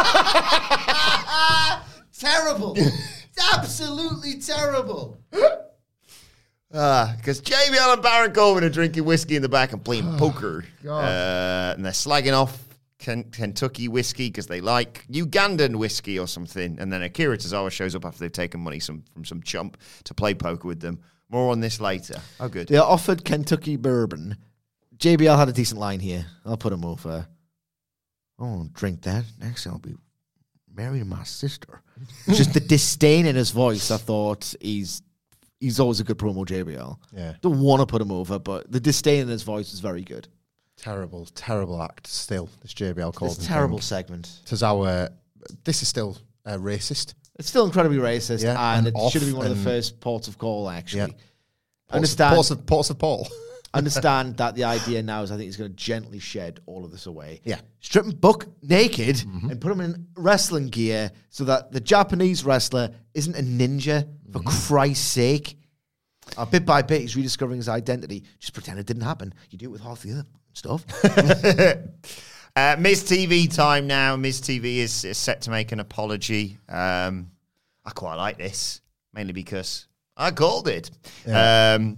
Terrible. absolutely terrible. Because JBL and Baron Corbin are drinking whiskey in the back and playing poker. Uh, and they're slagging off Ken- Kentucky whiskey because they like Ugandan whiskey or something. And then Akira Tozawa shows up after they've taken money some, from some chump to play poker with them. More on this later. Oh, good. They are offered Kentucky bourbon. JBL had a decent line here. I'll put him over. I won't drink that. Next, I'll be marrying my sister. Just the disdain in his voice. I thought he's he's always a good promo. JBL. Yeah. Don't want to put him over, but the disdain in his voice is very good. terrible, terrible act still, this JBL It's a terrible thing. segment. Tozawa, this is still uh, racist. It's still incredibly racist, Yeah, and, and it should have been one of the first ports of call. Actually, Yeah. I understand. Ports of, ports of Paul. understand that the idea now is I think he's going to gently shed all of this away. Yeah. Strip him buck naked and put him in wrestling gear so that the Japanese wrestler isn't a ninja, for Christ's sake. Uh, bit by bit, he's rediscovering his identity. Just pretend it didn't happen. You do it with half the other stuff. Uh, Miz TV time now. Miz TV is, is set to make an apology. Um, I quite like this, mainly because I called it. Um,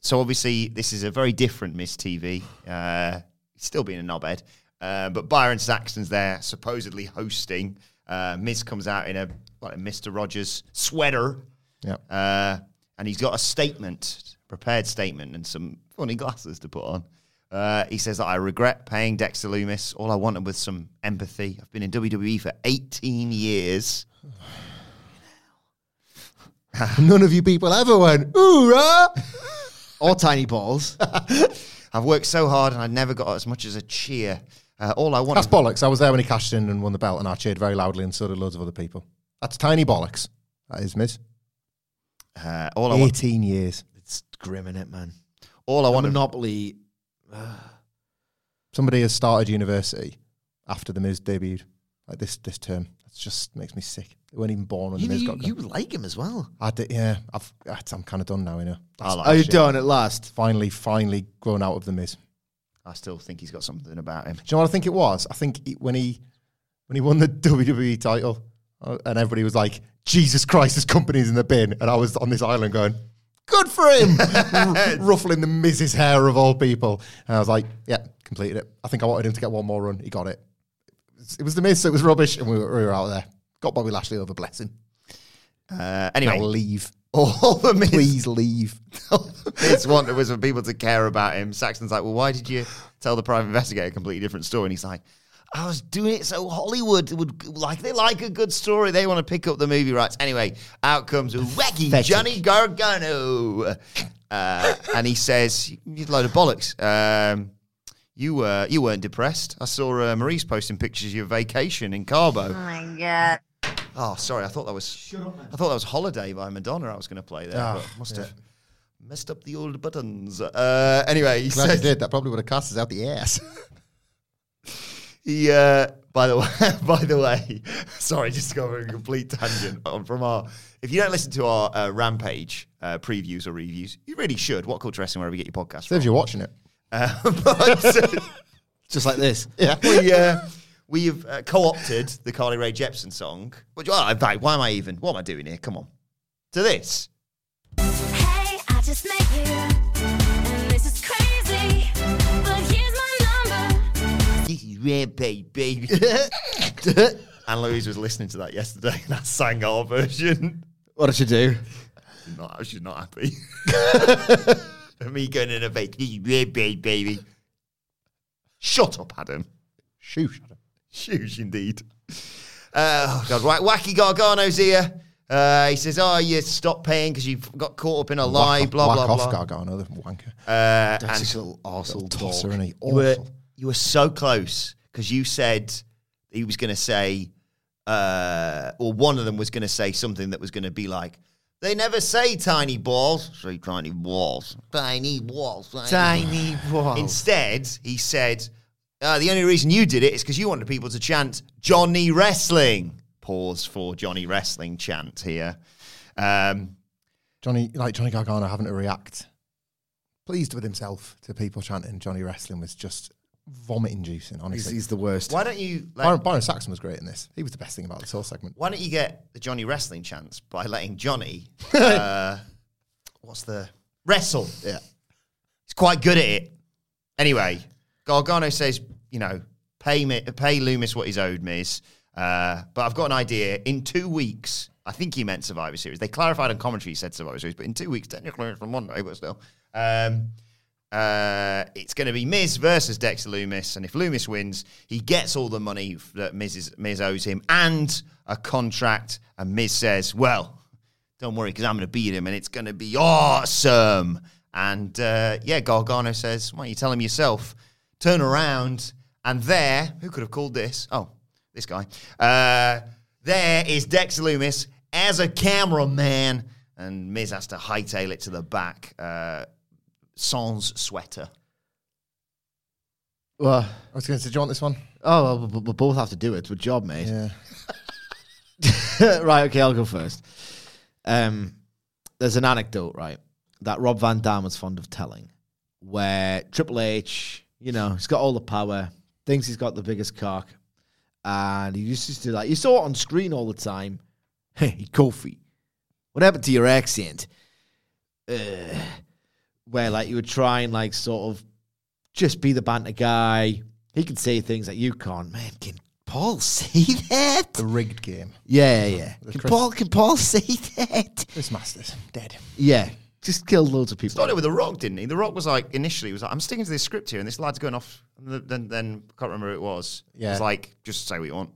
so obviously, this is a very different Miz TV. Uh, still being a knobhead, uh, but Byron Saxton's there, supposedly hosting. Uh, Miz comes out in a like a Mister Rogers sweater, Yeah. uh, and he's got a statement, prepared statement, and some funny glasses to put on. Uh, he says that I regret paying Dexter Lumis. All I wanted was some empathy. I've been in WWE for 18 years. None of you people ever went, hoorah! Or tiny balls. I've worked so hard and I never got as much as a cheer. Uh, all I want That's bollocks. I was there when he cashed in and won the belt, and I cheered very loudly, and so did loads of other people. That's tiny bollocks. That is, Miz. uh, all I want 18 years. it's grim in it, man. all I want monopoly. Somebody has started university after the Miz debuted, like this this term. It just makes me sick. They weren't even born when You, the Miz you, got you going. like him as well. I did, yeah. I've, I'm kind of done now, you know. I like Are you shit. done at last? Finally, finally grown out of the Miz. I still think he's got something about him. Do you know what I think it was? I think he, when he when he won the WWE title, uh, and everybody was like, "Jesus Christ, this company's in the bin," and I was on this island going, "Good for him," R- ruffling the Miz's hair of all people. And I was like, "Yeah, completed it." I think I wanted him to get one more run. He got it. It was the Miz, so it was rubbish, and we were, we were out there. Got Bobby Lashley over blessing. Uh, anyway, Now leave, all the Miz, please leave. all the Miz wanted was for people to care about him. Saxton's like, well, why did you tell the private investigator a completely different story? And he's like, I was doing it so Hollywood would like they like a good story. They want to pick up the movie rights. Anyway, out comes wacky Pathetic. Johnny Gargano, uh, and he says, "You load of bollocks." Um, you uh, you weren't depressed. I saw uh, Maurice posting pictures of your vacation in Cabo. Oh my god! Oh, sorry. I thought that was I thought that was Holiday by Madonna. I was going to play there, but must have messed up the old buttons. Uh, anyway, he Glad you says did. That probably would have cast us out the ass. he. Uh, by the way, by the way, sorry, just to go on a complete tangent on from our. If you don't listen to our uh, Rampage uh, previews or reviews, you really should. WhatCulture wrestling wherever you get your podcast from. Saves you watching it. Uh, but, uh, Just like this. Yeah. we uh, we have uh, co-opted the Carly Rae Jepsen song. Which, well, in fact, why am I even? What am I doing here? Come on, to this. Hey, I just met you, and this is crazy. But here's my number. This is Rampage, baby. and Louise was listening to that yesterday, and I sang our version. What did she do? Not, she's not happy. Me going in a fake, this is Rampage, baby. Shut up, Adam. Shoosh. Huge indeed. Uh, oh God, Wa- Wacky Gargano's here. Uh, he says, "Oh, you stop paying because you've got caught up in a lie." Whack, blah whack blah off blah. Gargano, the wanker. Uh, That's and just a little arsehole Tosser, and he you were you were so close because you said he was going to say, uh, or one of them was going to say something that was going to be like, "They never say tiny balls, say tiny balls, tiny balls, Tiny balls. Instead, he said, uh, "The only reason you did it is because you wanted people to chant Johnny Wrestling." Pause for Johnny Wrestling chant here. Um, Johnny, like Johnny Gargano, having to react, pleased with himself to people chanting Johnny Wrestling was just vomit inducing. He's, Honestly, he's the worst. why don't you? Let, Byron, Byron Saxton was great in this. He was the best thing about this whole segment. Why don't you get the Johnny Wrestling chance by letting Johnny, uh, what's the wrestle? Yeah. He's quite good at it. Anyway, Gargano says, you know, pay me, pay Lumis what he's owed me. Uh, but I've got an idea. In two weeks, I think he meant Survivor Series. They clarified on commentary he said Survivor Series, but in two weeks, technically from Monday, but still. Um, uh, it's going to be Miz versus Dexter Lumis, and if Lumis wins, he gets all the money that Miz, is, Miz owes him and a contract. And Miz says, "Well, don't worry, because I'm going to beat him, and it's going to be awesome." And uh, yeah, Gargano says, "Why don't you tell him yourself?" Turn around, and there, who could have called this? Oh, this guy. Uh, there is Dex Lumis as a cameraman, and Miz has to hightail it to the back. Uh, sans sweater. Well, I was going to say, do you want this one? oh, well, we, we both have to do it. It's a job, mate. Yeah. right, okay, I'll go first. Um, there's an anecdote, right, that Rob Van Dam was fond of telling, where Triple H, you know, he's got all the power, thinks he's got the biggest cock, and he used to do that. You saw it on screen all the time. Hey, Kofi, what happened to your accent? Uh, where like you would try and like sort of just be the banter guy. He can say things that you can't. Man, can Paul say that? The rigged game. Yeah, yeah, yeah. Can Paul can Paul say that? Chris Masters, dead. Yeah. Just killed loads of people. Started with The Rock, didn't he? The Rock was like, initially, he was like, I'm sticking to this script here, and this lad's going off. And then, then I can't remember who it was. Yeah. was like, just say what you want.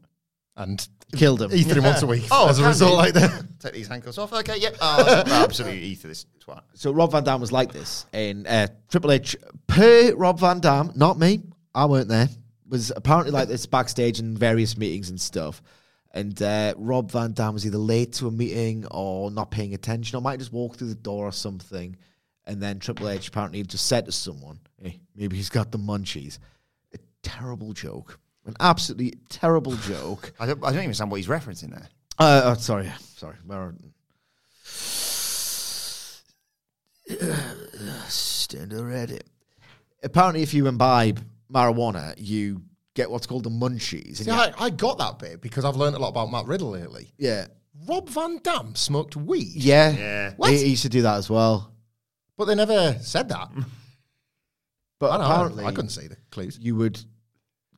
and Killed him. Ether him once a week. Oh, as a result, you? like that. Take these handcuffs off. Okay, yep. Oh, absolutely ether this twat. So Rob Van Dam was like this in uh, Triple H. Per Rob Van Dam, not me, I weren't there. Was apparently like this backstage in various meetings and stuff. And uh, Rob Van Dam was either late to a meeting or not paying attention, or might just walk through the door or something. And then Triple H apparently just said to someone, "Hey, maybe he's got the munchies." A terrible joke, an absolutely terrible joke. I don't, I don't even understand what he's referencing there. Uh, oh, sorry, sorry. Stand ready. Apparently, if you imbibe marijuana, you get what's called the munchies. See, I, I got that bit because I've learned a lot about Matt Riddle lately. yeah, Rob Van Dam smoked weed. yeah, Yeah. What? He, he used to do that as well. But they never said that. But I, don't know, apparently, I couldn't see the clues. you would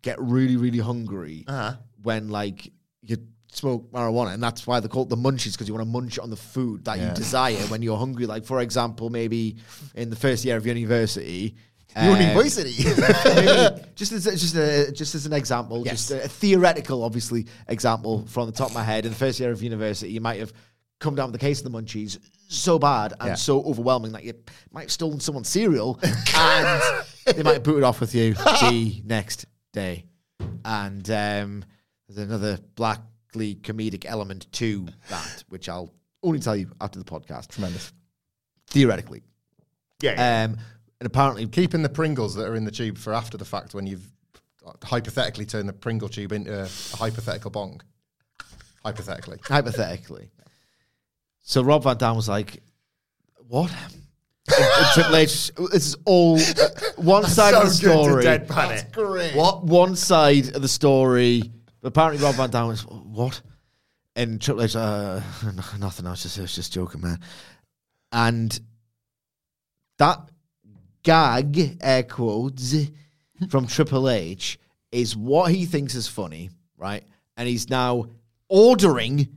get really, really hungry Uh-huh. when like you smoke marijuana, and that's why they call it the munchies because you want to munch on the food that you desire when you're hungry. Like for example, maybe in the first year of university. Um, University. just as just a, just as an example, just a, theoretical, obviously example from the top of my head. In the first year of university, you might have come down with the case of the munchies so bad and Yeah. so overwhelming that you might have stolen someone's cereal and they might have booted off with you the next day. And um, there's another blackly comedic element to that, which I'll only tell you after the podcast. Tremendous. Theoretically, Yeah. um, and apparently Keeping the Pringles that are in the tube for after the fact when you've hypothetically turned the Pringle tube into a, hypothetical bong. Hypothetically. hypothetically. So Rob Van Dam was like, "What?" And- Triple H. This is all uh, one side of the story. That's great. What one side of the story? Apparently, Rob Van Dam was what? And Triple H, uh, nothing. I was just, I was just joking, man. And that gag, air quotes, from Triple H is what he thinks is funny, right? And he's now ordering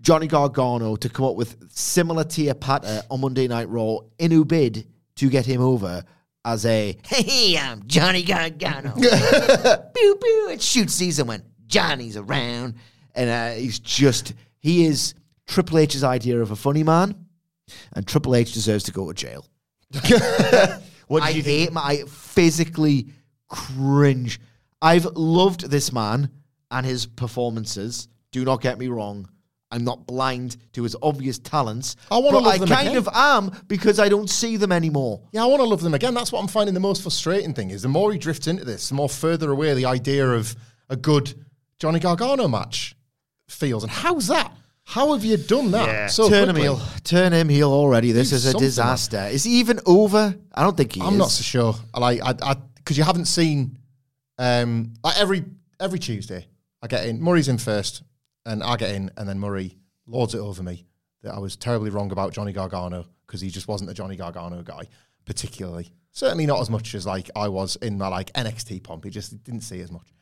Johnny Gargano to come up with similar tier patter on Monday Night Raw in a bid to get him over as a hey, I'm Johnny Gargano. pew pew. It's shoot season when Johnny's around, and uh, he's just he is Triple H's idea of a funny man, and Triple H deserves to go to jail. what I you hate think? my I physically cringe. I've loved this man and his performances. Do not get me wrong. I'm not blind to his obvious talents. I wanna but love I them kind again. of am because I don't see them anymore. Yeah, I want to love them again. That's what I'm finding the most frustrating thing is the more he drifts into this, the more further away the idea of a good Johnny Gargano match feels. And how's that? How have you done that? Yeah. So Turn him heel. Turn him heel already. This Do is a something, man. disaster. Is he even over? I don't think he I'm is. not so sure. Like, I, because you haven't seen, um, like every every Tuesday, I get in. Murray's in first, and I get in, and then Murray lords it over me that I was terribly wrong about Johnny Gargano because he just wasn't a Johnny Gargano guy, particularly. Certainly not as much as like I was in my like NXT pomp. He just didn't see as much,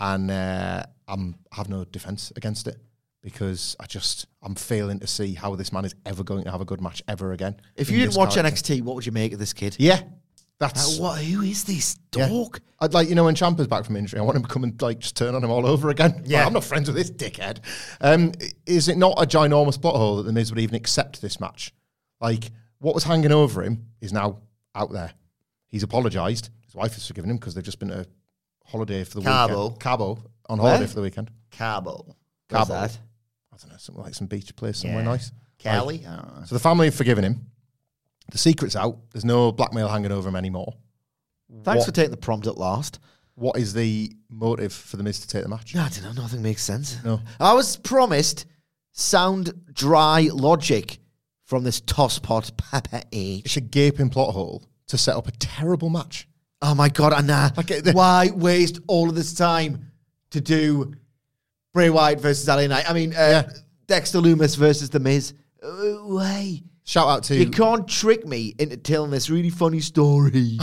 and uh, I'm I have no defense against it. Because I just I'm failing to see how this man is ever going to have a good match ever again. If you didn't watch character. NXT, what would you make of this kid? yeah, that's what? Who is this yeah. dog? I'd like, you know, when Ciampa's back from injury, I want him to come and like just turn on him all over again. Yeah. Like, I'm not friends with this dickhead. Um, is it not a ginormous plot hole that the Miz would even accept this match? Like, what was hanging over him is now out there. He's apologised. His wife has forgiven him because they've just been a holiday for the Cabo. weekend. Cabo on holiday Where? for the weekend. Cabo. Cabo. I don't know, something like some beach place somewhere Yeah. nice. Cali? I don't know. So the family have forgiven him. The secret's out. There's no blackmail hanging over him anymore. Thanks for taking the prompt at last. What is the motive for the Miz to take the match? I don't know. Nothing makes sense. No. I was promised sound dry logic from this tosspot Papa H. It's a gaping plot hole to set up a terrible match. Oh my god, Anna. Uh, the- Why waste all of this time to do Bray Wyatt versus LA Knight? I mean, uh, Dexter Lumis versus The Miz. Uh, why? Shout out to You You can't trick me into telling this really funny story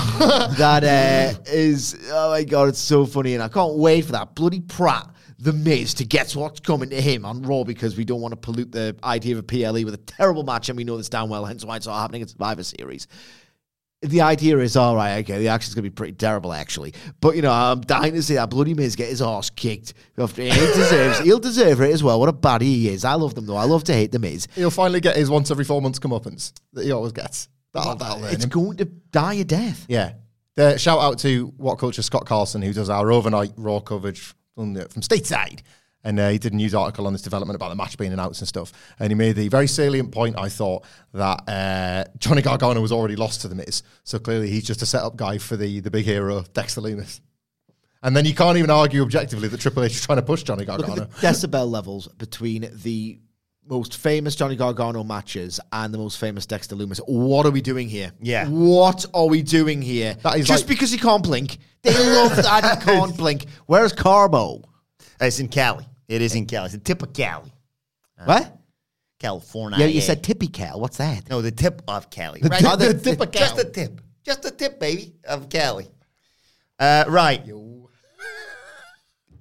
that uh, is, oh my God, it's so funny. And I can't wait for that bloody prat, The Miz, to guess what's coming to him on Raw because we don't want to pollute the idea of a PLE with a terrible match and we know this damn well, hence why it's not happening in Survivor Series. The idea is all right. Okay, the action's gonna be pretty terrible, actually. But you know, um, I'm dying to see that bloody Miz get his ass kicked. He deserves. He'll deserve it as well. What a baddie he is. I love them though. I love to hate the Miz. He'll finally get his once every four months comeuppance that he always gets. That'll, that'll It's him. going to die a death. Yeah. The, shout out to WhatCulture Scott Carlson, who does our overnight Raw coverage from, the, from stateside. And uh, he did a news article on this development about the match being announced and stuff. And he made the very salient point, I thought, that uh, Johnny Gargano was already lost to the Miz. So clearly he's just a setup guy for the, the big hero, Dexter Lumis. And then you can't even argue objectively that Triple H is trying to push Johnny Look Gargano. at the decibel levels between the most famous Johnny Gargano matches and the most famous Dexter Lumis. What are we doing here? Yeah. What are we doing here? That is Just like- because he can't blink. They love that he can't blink. Where's Cabo? It's in Cali. It is in Cali. It's the tip of Cali, what? California. Yeah, you said Tippy Cal. What's that? no, the tip of Cali. The right? tip- Oh, the tip of Cali. Just Cali. the tip. Just the tip, baby, of Cali. Uh, right.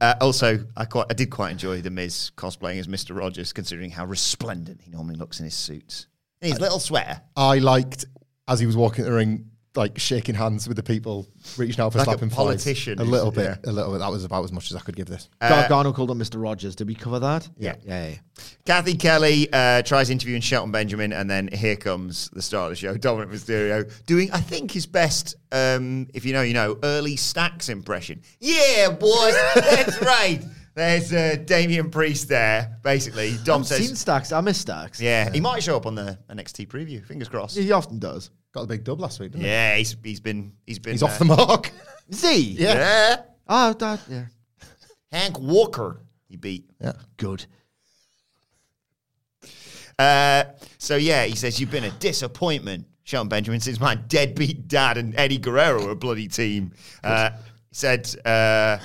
Uh, also, I quite, I did quite enjoy the Miz cosplaying as Mister Rogers, considering how resplendent he normally looks in his suits. And his little sweater, I liked, as he was walking the ring, like shaking hands with the people, reaching out for Like slapping fights. politician A little bit, yeah. a little bit. That was about as much as I could give this. Gargano called on Mr. Rogers. Did we cover that? Yeah. Yeah. yeah. Cathy Kelley uh, tries interviewing Shelton Benjamin, and then here comes the star of the show, Dominik Mysterio, doing, I think, his best, um, if you know, you know, early Stacks impression. Yeah, boys, that's right. There's uh, Damian Priest there, basically. Dom I've says, seen Stacks. I miss Stacks. yeah, he might show up on the NXT preview. Fingers crossed. He often does. Got the big dub last week, didn't Yeah, he's, he's been, he's been, he? He's uh, off the mark. Is he? Yeah. Yeah, Oh, that, yeah. Hank Walker, he beat. Yeah. Good. Uh, so yeah, he says you've been a disappointment, Sean Benjamin, since my deadbeat dad and Eddie Guerrero were a bloody team. Uh, he said uh,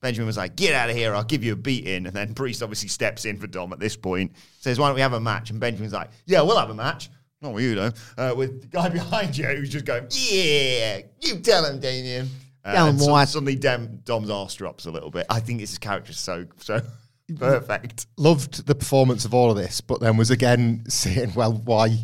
Benjamin was like, "Get out of here! I'll give you a beating." And then Priest obviously steps in for Dom at this point. Says, "Why don't we have a match?" And Benjamin's like, "Yeah, we'll have a match." Not with you though. Uh, with the guy behind you who's just going, "Yeah, you tell him, Damian." Uh, Tell him and so- what? Suddenly, Dem, Dom's arse drops a little bit. I think his character's so so perfect. Loved the performance of all of this, but then was again saying, well, why?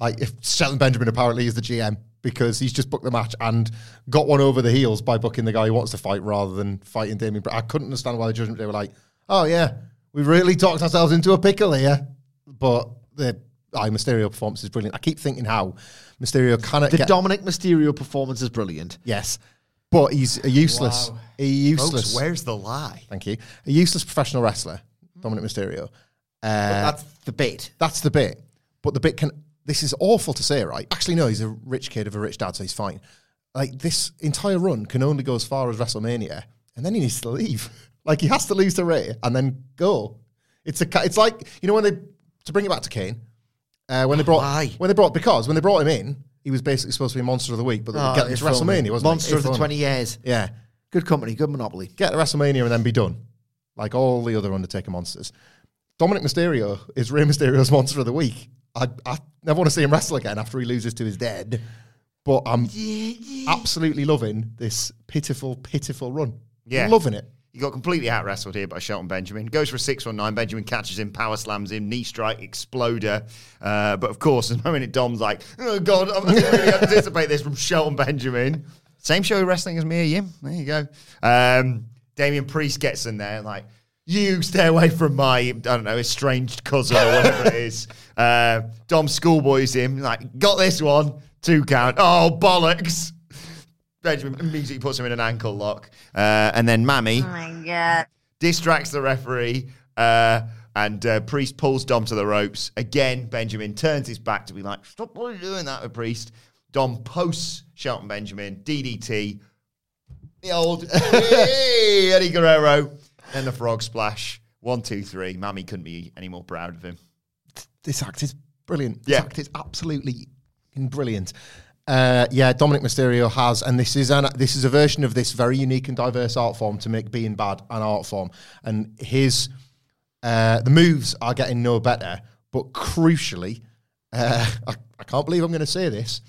Like, if Shelton Benjamin apparently is the GM because he's just booked the match and got one over the heels by booking the guy who wants to fight rather than fighting Damian. But I couldn't understand why the Judgment Day were like, oh, yeah, we've really talked ourselves into a pickle here. But the I Mysterio performance is brilliant. I keep thinking how Mysterio cannot The get. Dominik Mysterio performance is brilliant. yes. But he's a useless, a useless. Folks, where's the lie? Thank you. A useless professional wrestler, Dominik Mysterio. Uh, That's the bit. that's the bit. But the bit can. This is awful to say, right? Actually, no. He's a rich kid of a rich dad, so he's fine. Like this entire run can only go as far as WrestleMania, and then he needs to leave. Like he has to lose to Rey and then go. It's a. It's like you know when they to bring it back to Kane. Uh, when they brought Why? when they brought because when they brought him in, he was basically supposed to be monster of the week, but they would get him WrestleMania, wasn't Monster it? of the 20 years. Yeah, Good company, good monopoly. get to WrestleMania and then be done, like all the other Undertaker monsters. Dominik Mysterio is Rey Mysterio's monster of the week. I, I never want to see him wrestle again after he loses to his dead, but I'm absolutely loving this pitiful, pitiful run. Yeah. loving it. He got completely out wrestled here by Shelton Benjamin. Goes for a 6 1 9. Benjamin catches him, power slams him, knee strike, exploder. Uh, but of course, the moment it Dom's like, oh God, I didn't really anticipate this from Shelton Benjamin. Same show wrestling as Mia Yim. There you go. Um, Damian Priest gets in there, like, you stay away from my, I don't know, estranged cousin or whatever it is. Uh, Dom schoolboys him, like, got this one, two count. Oh, bollocks. Benjamin immediately puts him in an ankle lock. Uh, and then Mami distracts the referee. Uh, and uh, Priest pulls Dom to the ropes. Again, Benjamin turns his back to be like, stop what are you doing that with Priest. Dom posts Shelton Benjamin, DDT. The old hey, Eddie Guerrero. and the frog splash. One, two, three. Mami couldn't be any more proud of him. This act is brilliant. Yeah. This act is absolutely brilliant. Uh, yeah, Dominik Mysterio has, and this is an this is a version of this very unique and diverse art form to make being bad an art form. And his uh, the moves are getting no better, but crucially, uh, I, I can't believe I'm going to say this.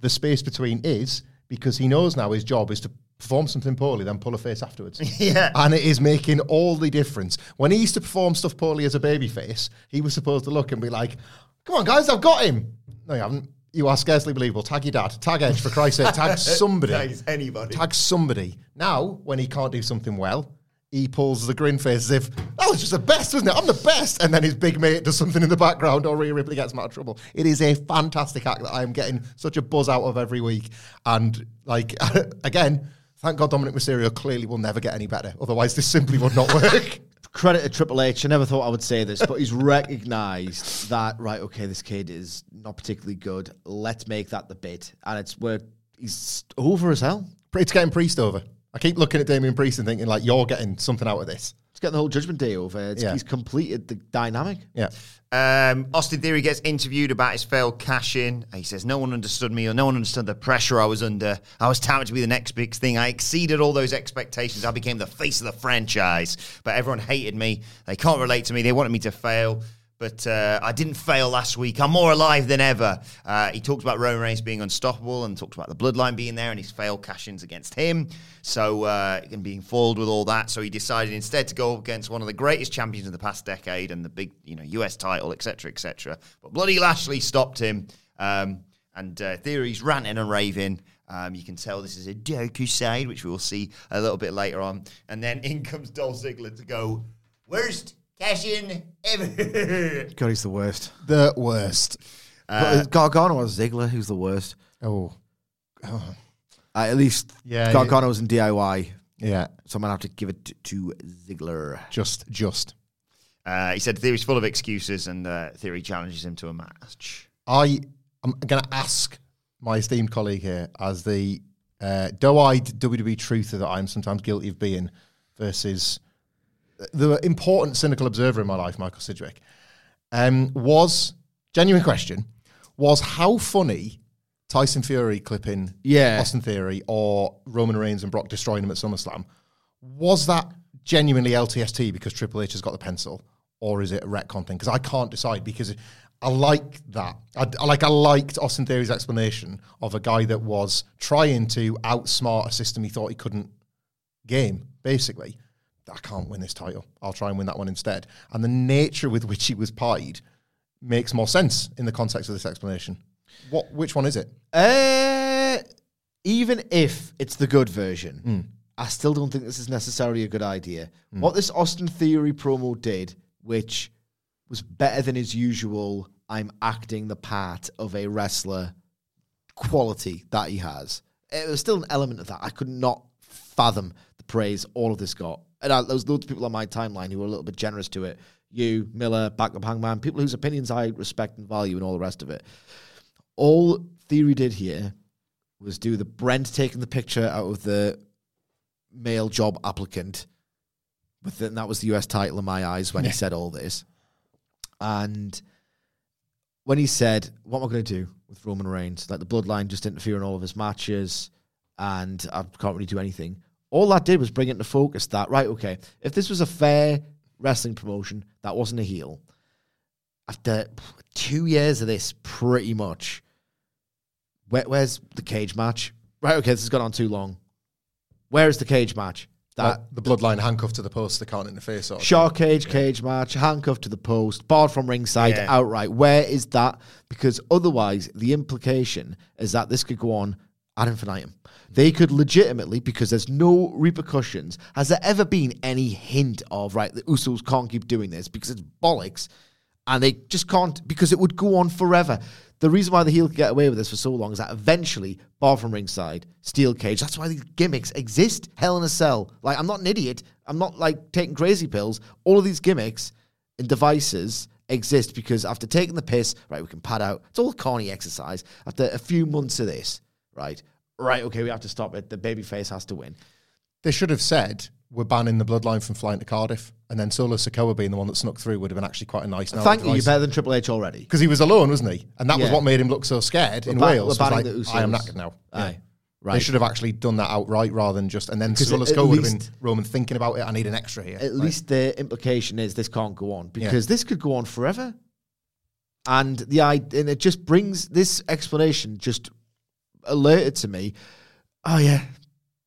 The space between is because he knows now his job is to perform something poorly, then pull a face afterwards. Yeah. And it is making all the difference. When he used to perform stuff poorly as a baby face, he was supposed to look and be like, come on, guys, I've got him. No, you haven't. You are scarcely believable. Tag your dad. Tag Edge for Christ's sake. Tag somebody. Tag anybody. Tag somebody. Now, when he can't do something well, he pulls the grin face as if that was just the best, wasn't it? I'm the best. And then his big mate does something in the background, or Rhea Ripley gets him out of trouble. It is a fantastic act that I am getting such a buzz out of every week. And like again, thank God Dominik Mysterio clearly will never get any better. Otherwise, this simply would not work. Credit to Triple H. I never thought I would say this, but he's recognised that right. Okay, this kid is not particularly good. Let's make that the bit, and it's where he's over as hell. it's getting Priest over. I keep looking at Damian Priest and thinking like you're getting something out of this. He's getting the whole Judgment Day over. It's, Yeah. He's completed the dynamic. Yeah. Um, Austin Theory gets interviewed about his failed cash in. He says, No one understood me or no one understood the pressure I was under. I was touted to be the next big thing. I exceeded all those expectations. I became the face of the franchise. But everyone hated me. They can't relate to me. They wanted me to fail. But uh, I didn't fail last week. I'm more alive than ever. Uh, he talked about Roman Reigns being unstoppable and talked about the bloodline being there and his failed cash ins against him. So, uh, and being foiled with all that. So he decided instead to go against one of the greatest champions of the past decade and the big, you know, US title, etc., etc. But Bloody Lashley stopped him. Um, and uh, Theory's ranting and raving. Um, you can tell this is a Doku side, which we will see a little bit later on. And then in comes Dolph Ziggler to go, worst cash in ever. God, he's the worst. The worst. Uh, Gargano or Ziggler, who's the worst? Oh. Uh, at least Yeah, Gargano was in DIY, Yeah. so I'm gonna have to give it to, to Ziggler. Just just. Uh, he said Theory's full of excuses, and uh, Theory challenges him to a match. I am going to ask my esteemed colleague here as the uh, doe-eyed WWE truther that I'm sometimes guilty of being versus the important cynical observer in my life, Michael Sidgwick, um, was genuine question was how funny Tyson Fury clipping Yeah. Austin Theory or Roman Reigns and Brock destroying him at SummerSlam was that genuinely LTST because Triple H has got the pencil, or is it a retcon thing? Because I can't decide because I like that. I, I like I liked Austin Theory's explanation of a guy that was trying to outsmart a system he thought he couldn't game. Basically, I can't win this title. I'll try and win that one instead. And the nature with which he was pied makes more sense in the context of this explanation. What? Which one is it? Uh, even if it's the good version, I still don't think this is necessarily a good idea. What this Austin Theory promo did, which was better than his usual, I'm acting the part of a wrestler quality that he has. It was still an element of that. I could not fathom the praise all of this got. And I, there was loads of people on my timeline who were a little bit generous to it. You, Miller, Backup Hangman, people whose opinions I respect and value and all the rest of it. All Theory did here was do the Brent taking the picture out of the male job applicant. With the, and that was the US title in my eyes when he said all this. And when he said, What am I going to do with Roman Reigns? Like the bloodline just interfere in all of his matches and I can't really do anything. All that did was bring it into focus that, right, okay, if this was a fair wrestling promotion, that wasn't a heel. After two years of this, pretty much, where, where's the cage match? Right, okay, this has gone on too long. Where is the cage match? That Like the bloodline handcuffed to the post, they can't interfere. Sort of. Shark cage, cage match, handcuffed to the post, barred from ringside Yeah. outright. Where is that? Because otherwise, the implication is that this could go on ad infinitum. They could legitimately, because there's no repercussions. Has there ever been any hint of right? The Usos can't keep doing this because it's bollocks, and they just can't because it would go on forever. The reason why the heel could get away with this for so long is that eventually, bar from ringside, steel cage. That's why these gimmicks exist. Hell in a cell. Like I'm not an idiot. I'm not like taking crazy pills. All of these gimmicks and devices exist because after taking the piss, right, we can pad out. It's all corny exercise. After a few months of this, right, right, okay, we have to stop it. The babyface has to win. They should have said we're banning the bloodline from flying to Cardiff, and then Solo Sikoa being the one that snuck through would have been actually quite a nice. Thank you. You're better than Triple H already. because he was alone, wasn't he? And that was what made him look so scared in We're ba- Wales. we're banning like, the I am Usos. knackered now. Aye. They Right. should have actually done that outright rather than just. And then Solo Sikoa would have been Roman thinking about it. I need an extra here. At Like, least the implication is this can't go on because this could go on forever. And the and it just brings this explanation just alerted to me. Oh yeah,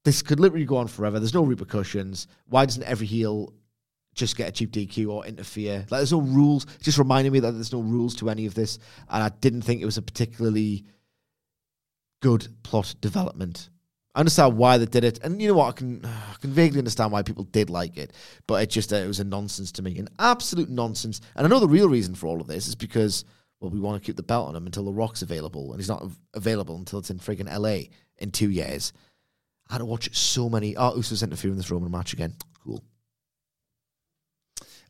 this could literally go on forever. There's no repercussions. Why doesn't every heel just get a cheap DQ or interfere? Like there's no rules. Just reminded me that there's no rules to any of this, and I didn't think it was a particularly good plot development. I understand why they did it, and you know what? I can I can vaguely understand why people did like it, but it just uh, it was a nonsense to me, an absolute nonsense. And I know the real reason for all of this is because well, we want to keep the belt on him until the Rock's available, and he's not available until it's in friggin' LA in two years. I had to watch so many. Oh, Usos interfering in this Roman match again. Cool.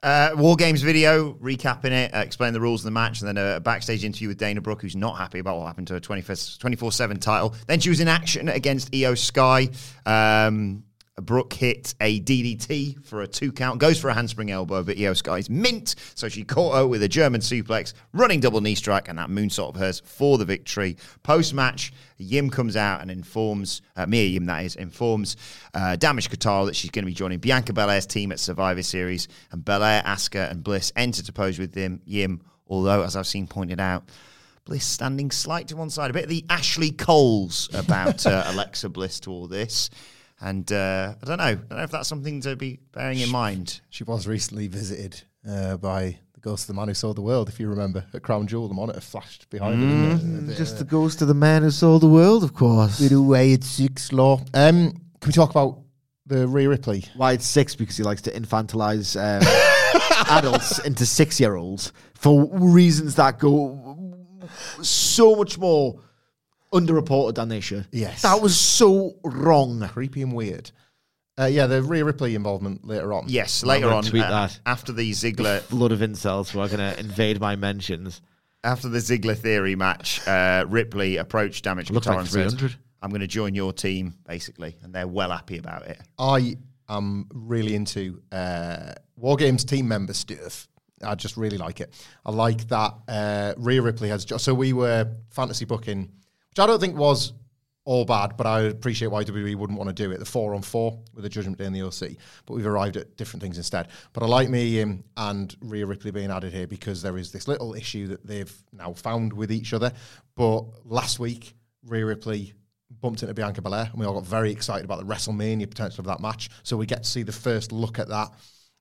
Uh, War Games video recapping it, uh, explaining the rules of the match, and then a backstage interview with Dana Brooke, who's not happy about what happened to her 24 7 title. Then she was in action against IYO SKY. Um, Brooke hit a DDT for a two count, goes for a handspring elbow, but IYO SKY's mint, so she caught her with a German suplex, running double knee strike, and that moonsault of hers for the victory. Post match, Yim comes out and informs, uh, Mia Yim that is, informs uh, Damage CTRL that she's going to be joining Bianca Belair's team at Survivor Series, and Belair, Asuka, and Bliss enter to pose with them, Yim, although, as I've seen pointed out, Bliss standing slight to one side, a bit of the Ashley Coles about uh, Alexa Bliss to all this. And uh, I don't know. I don't know if that's something to be bearing in mind. She was recently visited uh, by the ghost of the man who sold the world, if you remember, at Crown Jewel. The monitor flashed behind Mm, it. just the ghost of the man who sold the world, of course. Bit away at six law. Um, can we talk about the Rhea Ripley? Why it's six? Because he likes to infantilize um, adults into six year olds for reasons that go so much more underreported than they should. Yes. That was so wrong. Creepy and weird. Uh, yeah, the Rhea Ripley involvement later on. Yes, I'm later gonna on, tweet uh, that. after the Ziggler Flood of insults who are going to invade my mentions. after the Ziggler theory match, uh, Ripley approached Damage CTRL like and said, 300. "I'm going to join your team," basically, and they're well happy about it. I am really into uh, War Games team member stuff. I just really like it. I like that uh, Rhea Ripley has. Jo- so we were fantasy booking, which I don't think was all bad, but I appreciate why WWE wouldn't want to do it. The four on four with the Judgment Day and the OC, but we've arrived at different things instead. But I like me um, and Rhea Ripley being added here because there is this little issue that they've now found with each other. But last week, Rhea Ripley bumped into Bianca Belair, and we all got very excited about the WrestleMania potential of that match. So we get to see the first look at that.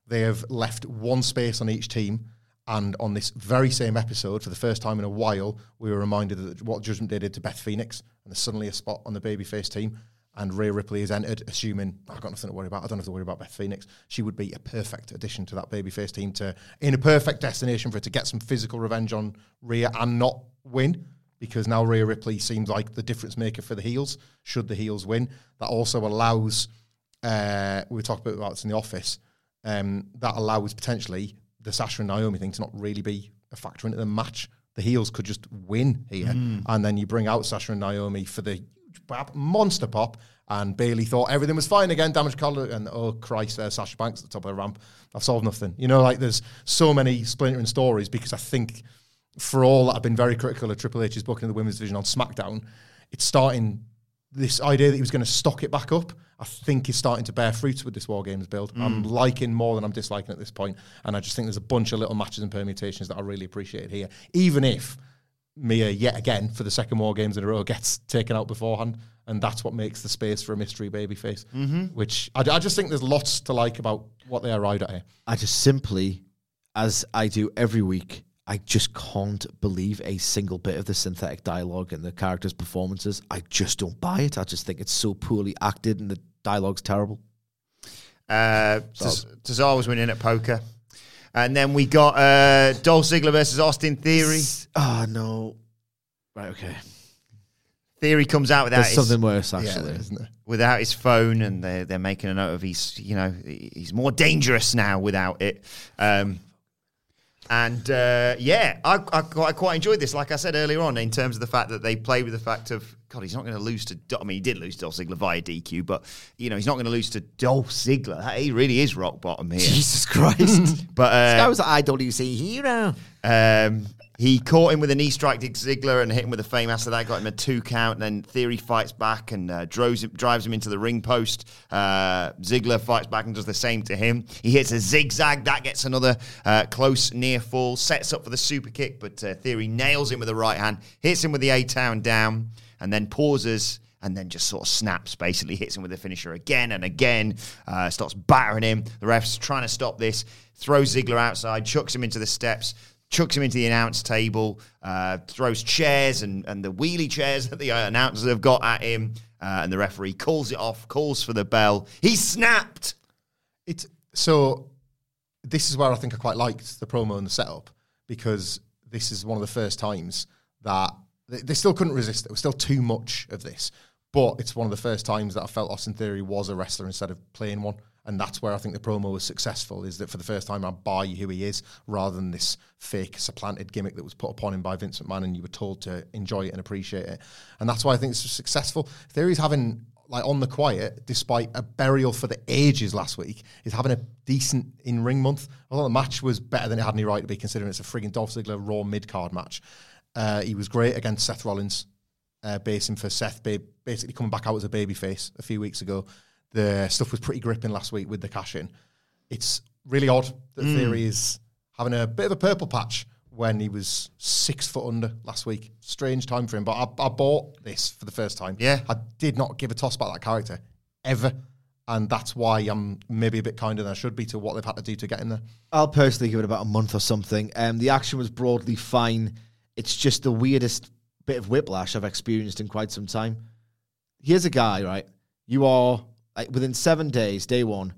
They have left one space on each team. And on this very same episode, for the first time in a while, we were reminded that what Judgment Day did to Beth Phoenix, and there's suddenly a spot on the babyface team. And Rhea Ripley is entered, assuming "Oh, I've got nothing to worry about. I don't have to worry about Beth Phoenix. She would be a perfect addition to that babyface team, to in a perfect destination for her to get some physical revenge on Rhea and not win because now Rhea Ripley seems like the difference maker for the heels. Should the heels win, that also allows. Uh, we talked about this in the office. Um, that allows potentially the Sasha and Naomi thing to not really be a factor into the match. The heels could just win here, mm. and then you bring out Sasha and Naomi for the monster pop. And Bayley thought everything was fine again. Damage collar, and oh Christ, there's Sasha Banks at the top of the ramp. I've solved nothing. You know, like there's so many splintering stories because I think for all that I've been very critical of Triple H's booking of the women's division on SmackDown, it's starting this idea that he was going to stock it back up. I think is starting to bear fruits with this War Games build. I'm liking more than I'm disliking at this point, and I just think there's a bunch of little matches and permutations that I really appreciate here. Even if Mia yet again for the second War Games in a row gets taken out beforehand, and that's what makes the space for a mystery babyface. Mm-hmm. Which I, I just think there's lots to like about what they arrived at here. I just simply, as I do every week, I just can't believe a single bit of the synthetic dialogue and the characters' performances. I just don't buy it. I just think it's so poorly acted and the dialogue's terrible. Uh, Taz- Cesaro was winning at poker. And then we got uh, Dolph Ziggler versus Austin Theory. Oh, no. Right, okay. Theory comes out without There's his, something worse, Yeah, actually. isn't there? without his phone, and they're, they're making a note of he's, you know, he's more dangerous now without it. Um, and uh, yeah, I, I, quite- I quite enjoyed this. Like I said earlier on, in terms of the fact that they play with the fact of God, he's not going to lose to. I mean, he did lose to Dolph Ziggler via DQ, but you know he's not going to lose to Dolph Ziggler. He really is rock bottom here. Jesus Christ. But uh, this guy was an IWC hero. Um, he caught him with a knee strike to Ziggler and hit him with a fame after that. Got him a two count. And then Theory fights back and uh, drives, him, drives him into the ring post. Uh, Ziggler fights back and does the same to him. He hits a zigzag. That gets another uh, close near fall. Sets up for the super kick, but uh, Theory nails him with the right hand. Hits him with the A town down and then pauses and then just sort of snaps, basically hits him with the finisher again and again, uh, starts battering him. The ref's trying to stop this, throws Ziggler outside, chucks him into the steps, chucks him into the announce table, uh, throws chairs and, and the wheelie chairs that the announcers have got at him, uh, and the referee calls it off, calls for the bell. He snapped. It's so. This is where I think I quite liked the promo and the setup because this is one of the first times that they, they still couldn't resist. It was still too much of this, but it's one of the first times that I felt Austin Theory was a wrestler instead of playing one, and that's where I think the promo was successful. Is that for the first time I buy who he is rather than this fake supplanted gimmick that was put upon him by Vince McMahon, and you were told to enjoy it and appreciate it, and that's why I think it's successful. Theory's having like on the quiet, despite a burial for the ages last week, is having a decent in ring month. I thought the match was better than it had any right to be, considering it's a frigging Dolph Ziggler Raw mid card match. Uh, he was great against Seth Rollins, uh, basing for Seth, ba- basically coming back out as a babyface a few weeks ago. The stuff was pretty gripping last week with the cash in. It's really odd that Theory is having a bit of a purple patch when he was six foot under last week. Strange time for him, but I, I bought this for the first time. Yeah. I did not give a toss about that character ever. And that's why I'm maybe a bit kinder than I should be to what they've had to do to get in there. I'll personally give it about a month or something. Um, the action was broadly fine. It's just the weirdest bit of whiplash I've experienced in quite some time. Here's a guy, right? You are like within seven days, day one,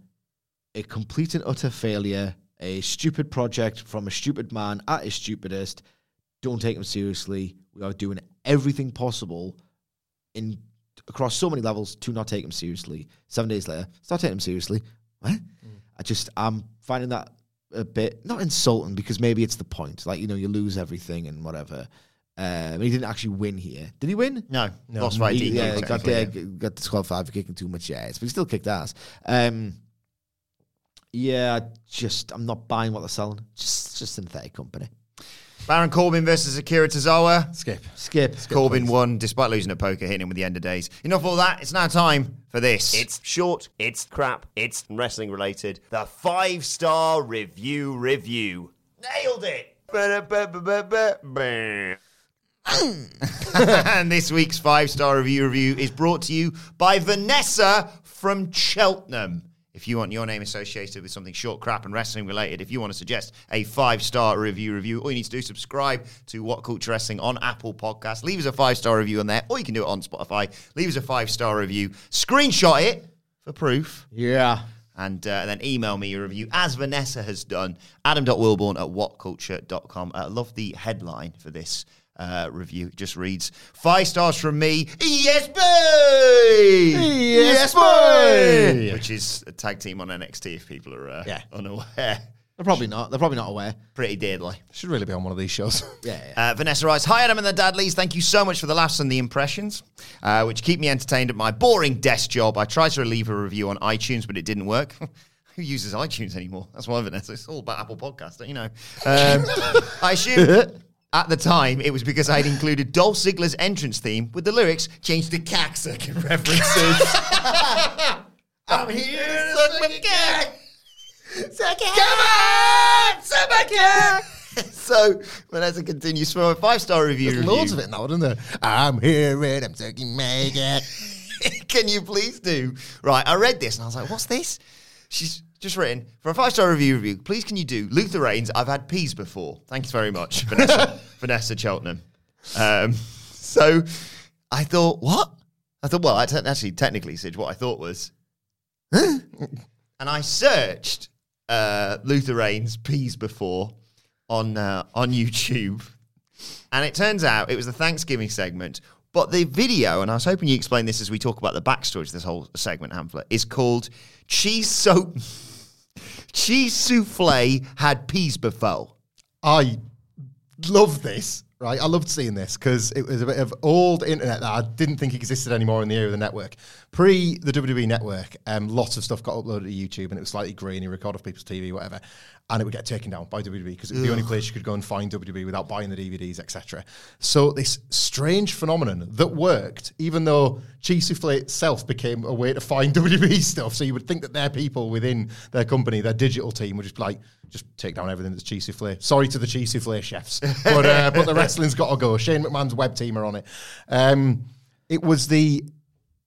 a complete and utter failure, a stupid project from a stupid man at his stupidest. Don't take him seriously. We are doing everything possible in across so many levels to not take him seriously. Seven days later, start taking him seriously. What? Hmm. I just I'm finding that a bit not insulting because maybe it's the point. Like you know, you lose everything and whatever. Um, he didn't actually win here. Did he win? No, lost by He- DQ. yeah, got technically, there, yeah. got disqualified for kicking too much ass, but he still kicked ass. Um, yeah, just I'm not buying what they're selling. Just just synthetic company. Baron Corbin versus Akira Tozawa. Skip. Skip. Corbin won despite losing at poker, hitting him with the end of days. Enough of all that. It's now time for this. It's short, it's crap, it's wrestling related. The five star review review. nailed it. And this week's five star review review is brought to you by Vanessa from Cheltenham. If you want your name associated with something short, crap, and wrestling related, if you want to suggest a five star review review, all you need to do is subscribe to WhatCulture Wrestling on Apple Podcasts. Leave us a five star review on there, or you can do it on Spotify. Leave us a five star review, screenshot it for proof, Yeah. and, uh, then email me your review as Vanessa has done. Adam.wilborn at whatculture.com. I love the headline for this uh, review. It just reads five stars from me. Yes, boy! Yes, boy! Which is a tag team on NXT if people are uh, Yeah. unaware. They're probably not. They're probably not aware. Pretty deadly. Should really be on one of these shows. Yeah. yeah. Uh, Vanessa writes, Hi, Adam and the Dadleys. Thank you so much for the laughs and the impressions, uh, which keep me entertained at my boring desk job. I tried to leave a review on iTunes, but it didn't work. Who uses iTunes anymore? That's why, Vanessa. It's all about Apple Podcasts, don't you know? Um, I assume at the time it was because I'd included Dolph Ziggler's entrance theme with the lyrics changed to cacksucking references. I'm here to suck my cock. Come on, suck my cock. So Vanessa continues for a five star review. There's loads of it now, isn't there? I'm here and I'm sucking my cock. Can you please do? Right, I read this and I was like, what's this? She's just written for a five star review review. Please, can you do Luther Reigns? I've had peas before. Thank you very much, Vanessa. Vanessa Cheltenham. Um, so I thought, what? I thought, well, I te- actually, technically, Sid, what I thought was, huh? And I searched uh, Luther Reigns peas before on uh, on YouTube, and it turns out it was the Thanksgiving segment. But the video, and I was hoping you explain this as we talk about the backstory to this whole segment, Hamflett, is called Cheese Soap. Cheese souffle had peas before. I love this, right? I loved seeing this because it was a bit of old internet that I didn't think existed anymore in the era of the network. Pre the WWE network, um, lots of stuff got uploaded to YouTube and it was slightly grainy, record off people's TV, whatever. And it would get taken down by WWE because it was the only place you could go and find WWE without buying the DVDs, etc. So this strange phenomenon that worked, even though Cheese Souffle itself became a way to find WWE stuff. So you would think that their people within their company, their digital team, would just be like, just take down everything that's Cheese Souffle. Sorry to the Cheese Souffle chefs, but uh, but the wrestling's got to go. Shane McMahon's web team are on it. Um, it was the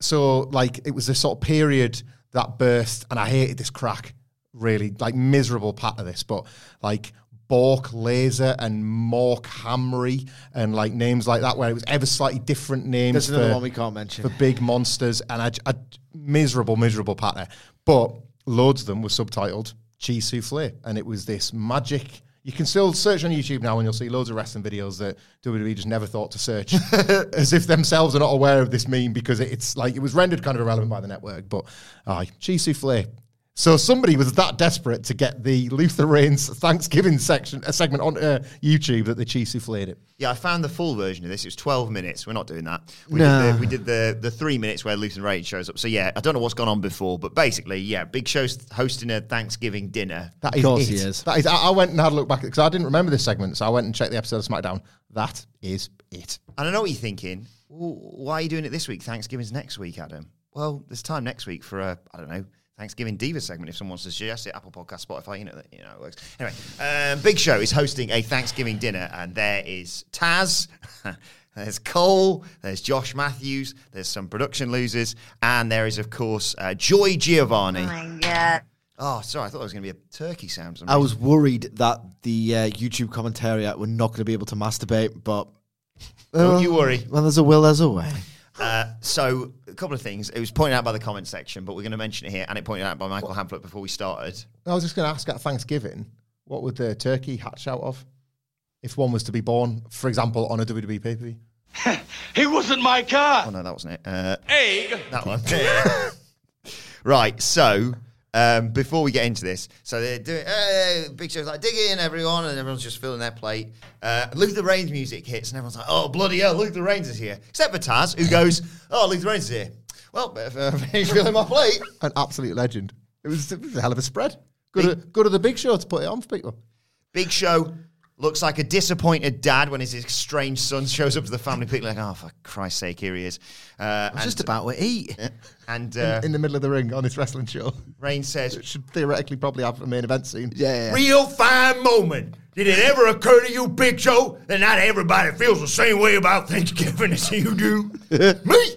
so like it was the sort of period that burst, and I hated this crack really like miserable part of this, but like Bork Laser and Mork Hamry and like names like that, where it was ever slightly different names. There's another for- one we can't mention. for big monsters, and I, I miserable, miserable pattern. But loads of them were subtitled cheese souffle, and it was this magic. You can still search on YouTube now, and you'll see loads of wrestling videos that WWE just never thought to search, as if themselves are not aware of this meme because it's like it was rendered kind of irrelevant by the network. But aye, cheese souffle. So somebody was that desperate to get the Luther Reigns Thanksgiving section a segment on uh, YouTube that they cheese souffled it. Yeah, I found the full version of this. It was 12 minutes. We're not doing that. We No. did, the, we did the, the three minutes where Luther Reigns shows up. So, yeah, I don't know what's gone on before, but basically, yeah, Big Show's hosting a Thanksgiving dinner. That Of is course it. he is. That is. I, I went and had a look back because I didn't remember this segment, so I went and checked the episode of SmackDown. That is it. And I know what you're thinking. Why are you doing it this week? Thanksgiving's next week, Adam. Well, there's time next week for a, I don't know, Thanksgiving Diva segment if someone wants to suggest it. Apple Podcast, Spotify, you know, that- you know, it works. Anyway, um, Big Show is hosting a Thanksgiving dinner, and there is Taz. There's Cole, there's Josh Matthews, there's some production losers, and there is, of course, uh, Joy Giovanni. Oh, sorry, I thought it was going to be a turkey sound. for I was worried that the uh, YouTube commentariat were not going to be able to masturbate, but Don't you worry. when there's a will, there's a way. Uh, so, a couple of things. It was pointed out by the comment section, but we're going to mention it here, and it pointed out by Michael Hamflett before we started. I was just going to ask at Thanksgiving, what would the turkey hatch out of if one was to be born, for example, on a WWE pay per view? He wasn't my car. Oh no, that wasn't it. Uh, Egg. that one. right. So um, before we get into this, so they're doing uh, Big Show's like dig in, everyone, and everyone's just filling their plate. Uh, Luther Reigns music hits, and everyone's like, "Oh bloody hell, Luther Reigns is here!" Except for Taz, who goes, "Oh, Luther Reigns is here." Well, better finish filling my plate. An absolute legend. It was, it was a hell of a spread. Good, of, good of the big show to put it on for people. Big Show looks like a disappointed dad when his estranged son shows up to the family picnic. Like, oh, for Christ's sake, here he is. Uh, I was and, just about to eat. And uh, in the middle of the ring on this wrestling show. Reigns says, It should theoretically probably have a main event scene. Yeah. Real fine moment. Did it ever occur to you, Big Show, that not everybody feels the same way about Thanksgiving as you do? Me?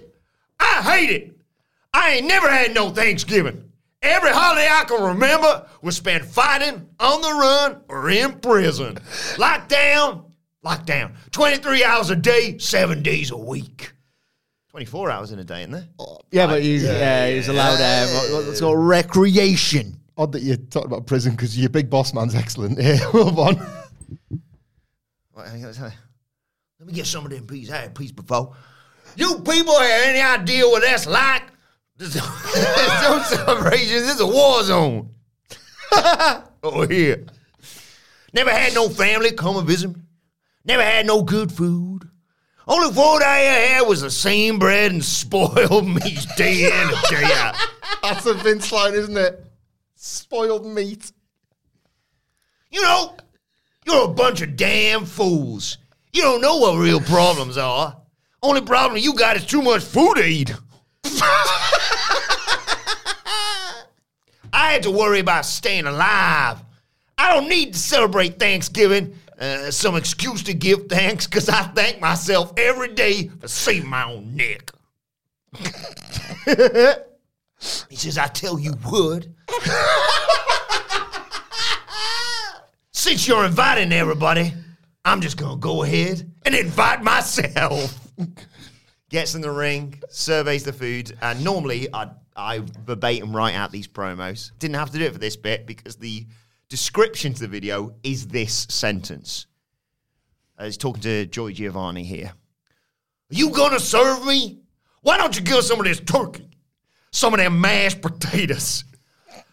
I hate it. I ain't never had no Thanksgiving. Every holiday I can remember was spent fighting, on the run, or in prison. Locked down, locked down. 23 hours a day, seven days a week. 24 hours in a day, isn't there? Yeah, but he's, yeah, he's allowed um, what- what's called recreation. Odd that you talked about prison because your big boss man's excellent. Yeah, move on. What, hang on, hang on. Let me get some of them peas. I had peas before. You people have any idea what that's like? There's no celebrations. This is a war zone. oh yeah. Never had no family come and visit me. Never had no good food. Only food I ever had was the same bread and spoiled meat day in and day out. That's a Vince line, isn't it? Spoiled meat. You know, you're a bunch of damn fools. You don't know what real problems are. Only problem you got is too much food to eat. I had to worry about staying alive. I don't need to celebrate Thanksgiving. Uh, some excuse to give thanks because I thank myself every day for saving my own neck. he says, I tell you what. Since you're inviting everybody, I'm just gonna go ahead and invite myself. Gets in the ring, surveys the food, and normally I I verbatim write out these promos. Didn't have to do it for this bit because the description to the video is this sentence. Uh, he's talking to Joy Giovanni here. Are you gonna serve me? Why don't you give some of this turkey? Some of them mashed potatoes.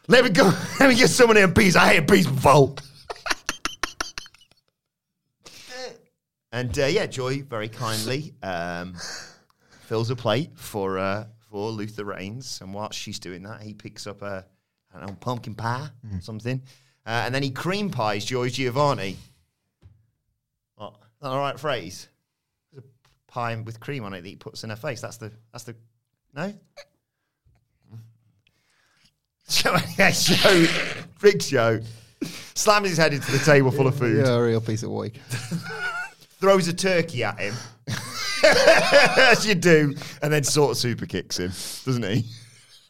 Let me go. Let me get some of them peas. I had peas before. And uh, yeah, Joy very kindly um, fills a plate for uh, for Luther Reigns, and whilst she's doing that, he picks up a I don't know pumpkin pie, or something, uh, and then he cream pies Joy Giovanni. What? Right phrase. There's a pie with cream on it that he puts in her face. That's the that's the no. So, yeah, show, big show. Slams his head into the table full of food Yeah, a real piece of work. throws a turkey at him, as you do, and then sort of super kicks him, doesn't he?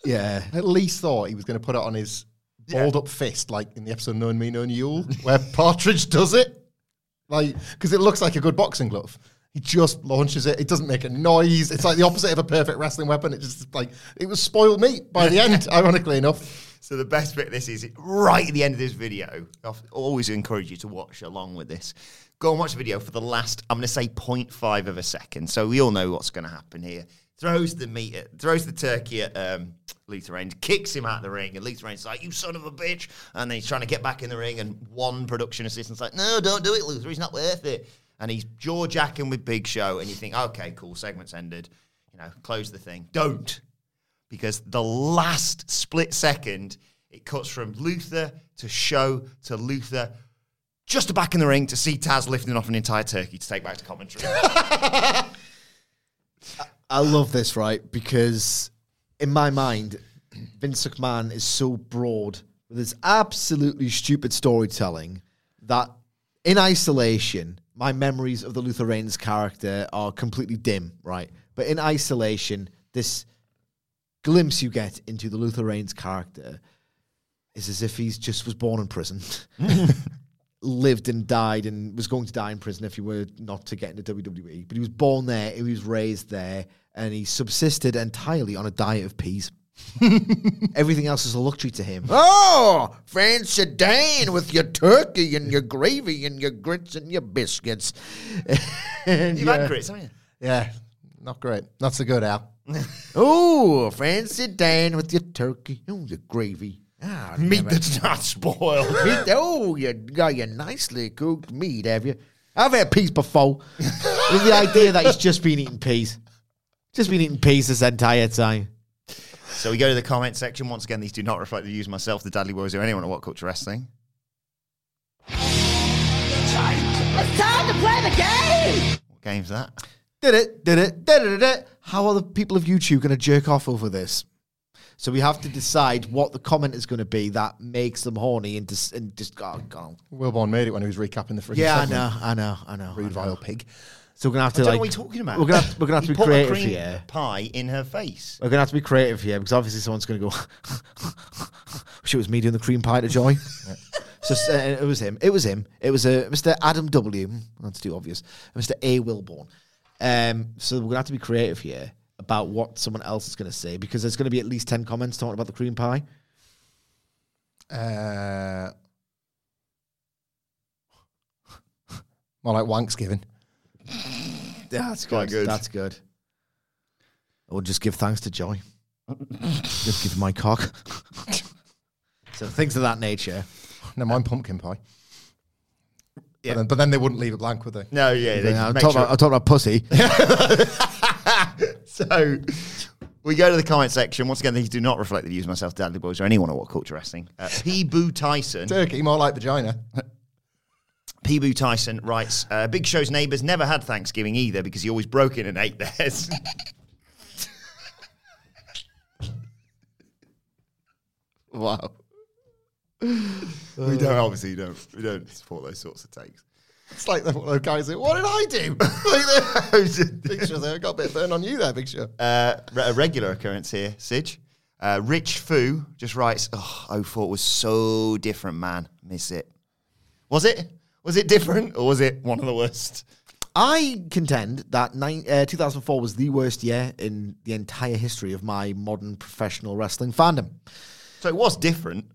Yeah. At least thought he was going to put it on his balled up fist, like in the episode "Knowing Me, Knowing You," where Partridge does it, like because it looks like a good boxing glove. He just launches it. It doesn't make a noise. It's like the opposite of a perfect wrestling weapon. It just like it was spoiled meat by the end. ironically enough, So the best bit of this is right at the end of this video. I always encourage you to watch along with this. Go and watch the video for the last, I'm going to say 0.5 of a second. So we all know what's going to happen here. Throws the meat, at, throws the turkey at um, Luther Reigns, kicks him out of the ring, and Luther Reigns like, "You son of a bitch!" And then he's trying to get back in the ring, and one production assistant's like, "No, don't do it, Luther. He's not worth it." And he's jaw jacking with Big Show, and you think, "Okay, cool, segment's ended." You know, close the thing. Don't because the last split second it cuts from Luther to Show to Luther, just to back in the ring to see Taz lifting off an entire turkey to take back to commentary. I love this, right? Because in my mind, Vince McMahon is so broad with his absolutely stupid storytelling that in isolation, my memories of the Luther Reigns character are completely dim, right? But in isolation, this glimpse you get into the Luther Reigns character is as if he's just was born in prison, lived and died, and was going to die in prison if he were not to get into WWE. But he was born there, he was raised there, and he subsisted entirely on a diet of peas. Everything else is a luxury to him. Oh, fancy Dan with your turkey and your gravy and your grits and your biscuits. and You've your- had grits, haven't you? yeah, not great. Not so good, Al. Oh, fancy Dan with your turkey. and your gravy. Meat never- that's not spoiled. meat. Oh, you got your nicely cooked meat, have you? I've had peas before. With the idea that he's just been eating peas. Just been eating peas this entire time. So we go to the comment section. Once again, these do not reflect the views of myself, the Dudley Boys, or anyone at WhatCulture Wrestling. It's time to play the game! What game's that? Did it, did it, did it, did it. How are the people of YouTube going to jerk off over this? So we have to decide what the comment is going to be that makes them horny and just, and just oh, God. Wilborn made it when he was recapping the freaking Yeah, I know, I know, I know. I Rude, know. vile pig. So we're gonna have I to don't like. what you're talking about. We're gonna have, we're gonna have He to be put a creative cream here. Pie in her face. We're gonna have to be creative here because obviously someone's gonna go. Wish it was me doing the cream pie to Joy. So uh, it was him. It was him. It was uh, Mr. Adam W. That's too obvious. Mr. A. Wilborn. Um, so we're gonna have to be creative here about what someone else is gonna say because there's gonna be at least ten comments talking about the cream pie. Uh, more like Wanksgiving. Yeah, that's quite good. That's good. Or just give thanks to Joy. just give my cock. so things of that nature. No, mine pumpkin pie. Yeah. But, then, but then they wouldn't leave it blank, would they? No, yeah. they Yeah, make talking sure- about, I'm talking about pussy. So we go to the comment section. Once again, these do not reflect the views of myself, Dudley Boys, or anyone at WhatCulture Wrestling. Uh, P. Boo Tyson. Turkey, more like vagina. P. Boo Tyson writes, uh, Big Show's neighbours never had Thanksgiving either because he always broke in and ate theirs. wow. We don't obviously don't we don't support those sorts of takes. It's like the, one of guys that, what did I do? like, Big Show there, got a bit of burn on you there, Big Show. Uh, re- a regular occurrence here, Sidge. Uh, Rich Fu just writes, oh, 04 was so different, man. Miss it. Was it? Was it different or was it one of the worst? I contend that nine, uh, 2004 was the worst year in the entire history of my modern professional wrestling fandom. So it was different.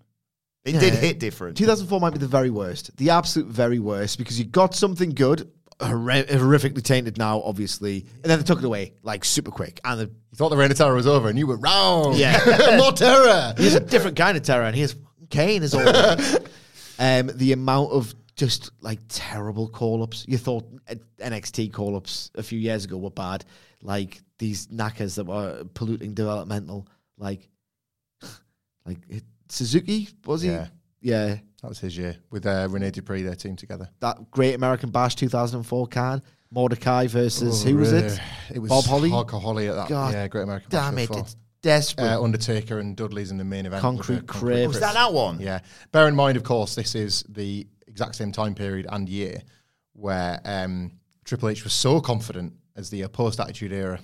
It Yeah. did hit different. 2004 might be the very worst, the absolute very worst, because you got something good, horri- horrifically tainted now, obviously, and then they took it away like super quick. And the, You thought the reign of terror was over and you were wrong. Yeah. more terror. He's a different kind of terror, and here's Kane is all. um, the amount of just like terrible call ups. You thought NXT call ups a few years ago were bad, like these knackers that were polluting developmental, like like it, Suzuki was he? Yeah. yeah. That was his year with uh, Rene Dupree, their team together. that Great American Bash 2004 card. Mordecai versus who was it? It was Bob Holly. Hog Holly at that. God yeah, Great American. Bash. Damn Bash it! 04. It's desperate. Uh, Undertaker and Dudley's in the main event. Concrete with, uh, Crib. was that that one? Yeah. Bear in mind, of course, this is the exact same time period and year where um, Triple H was so confident as the post Attitude Era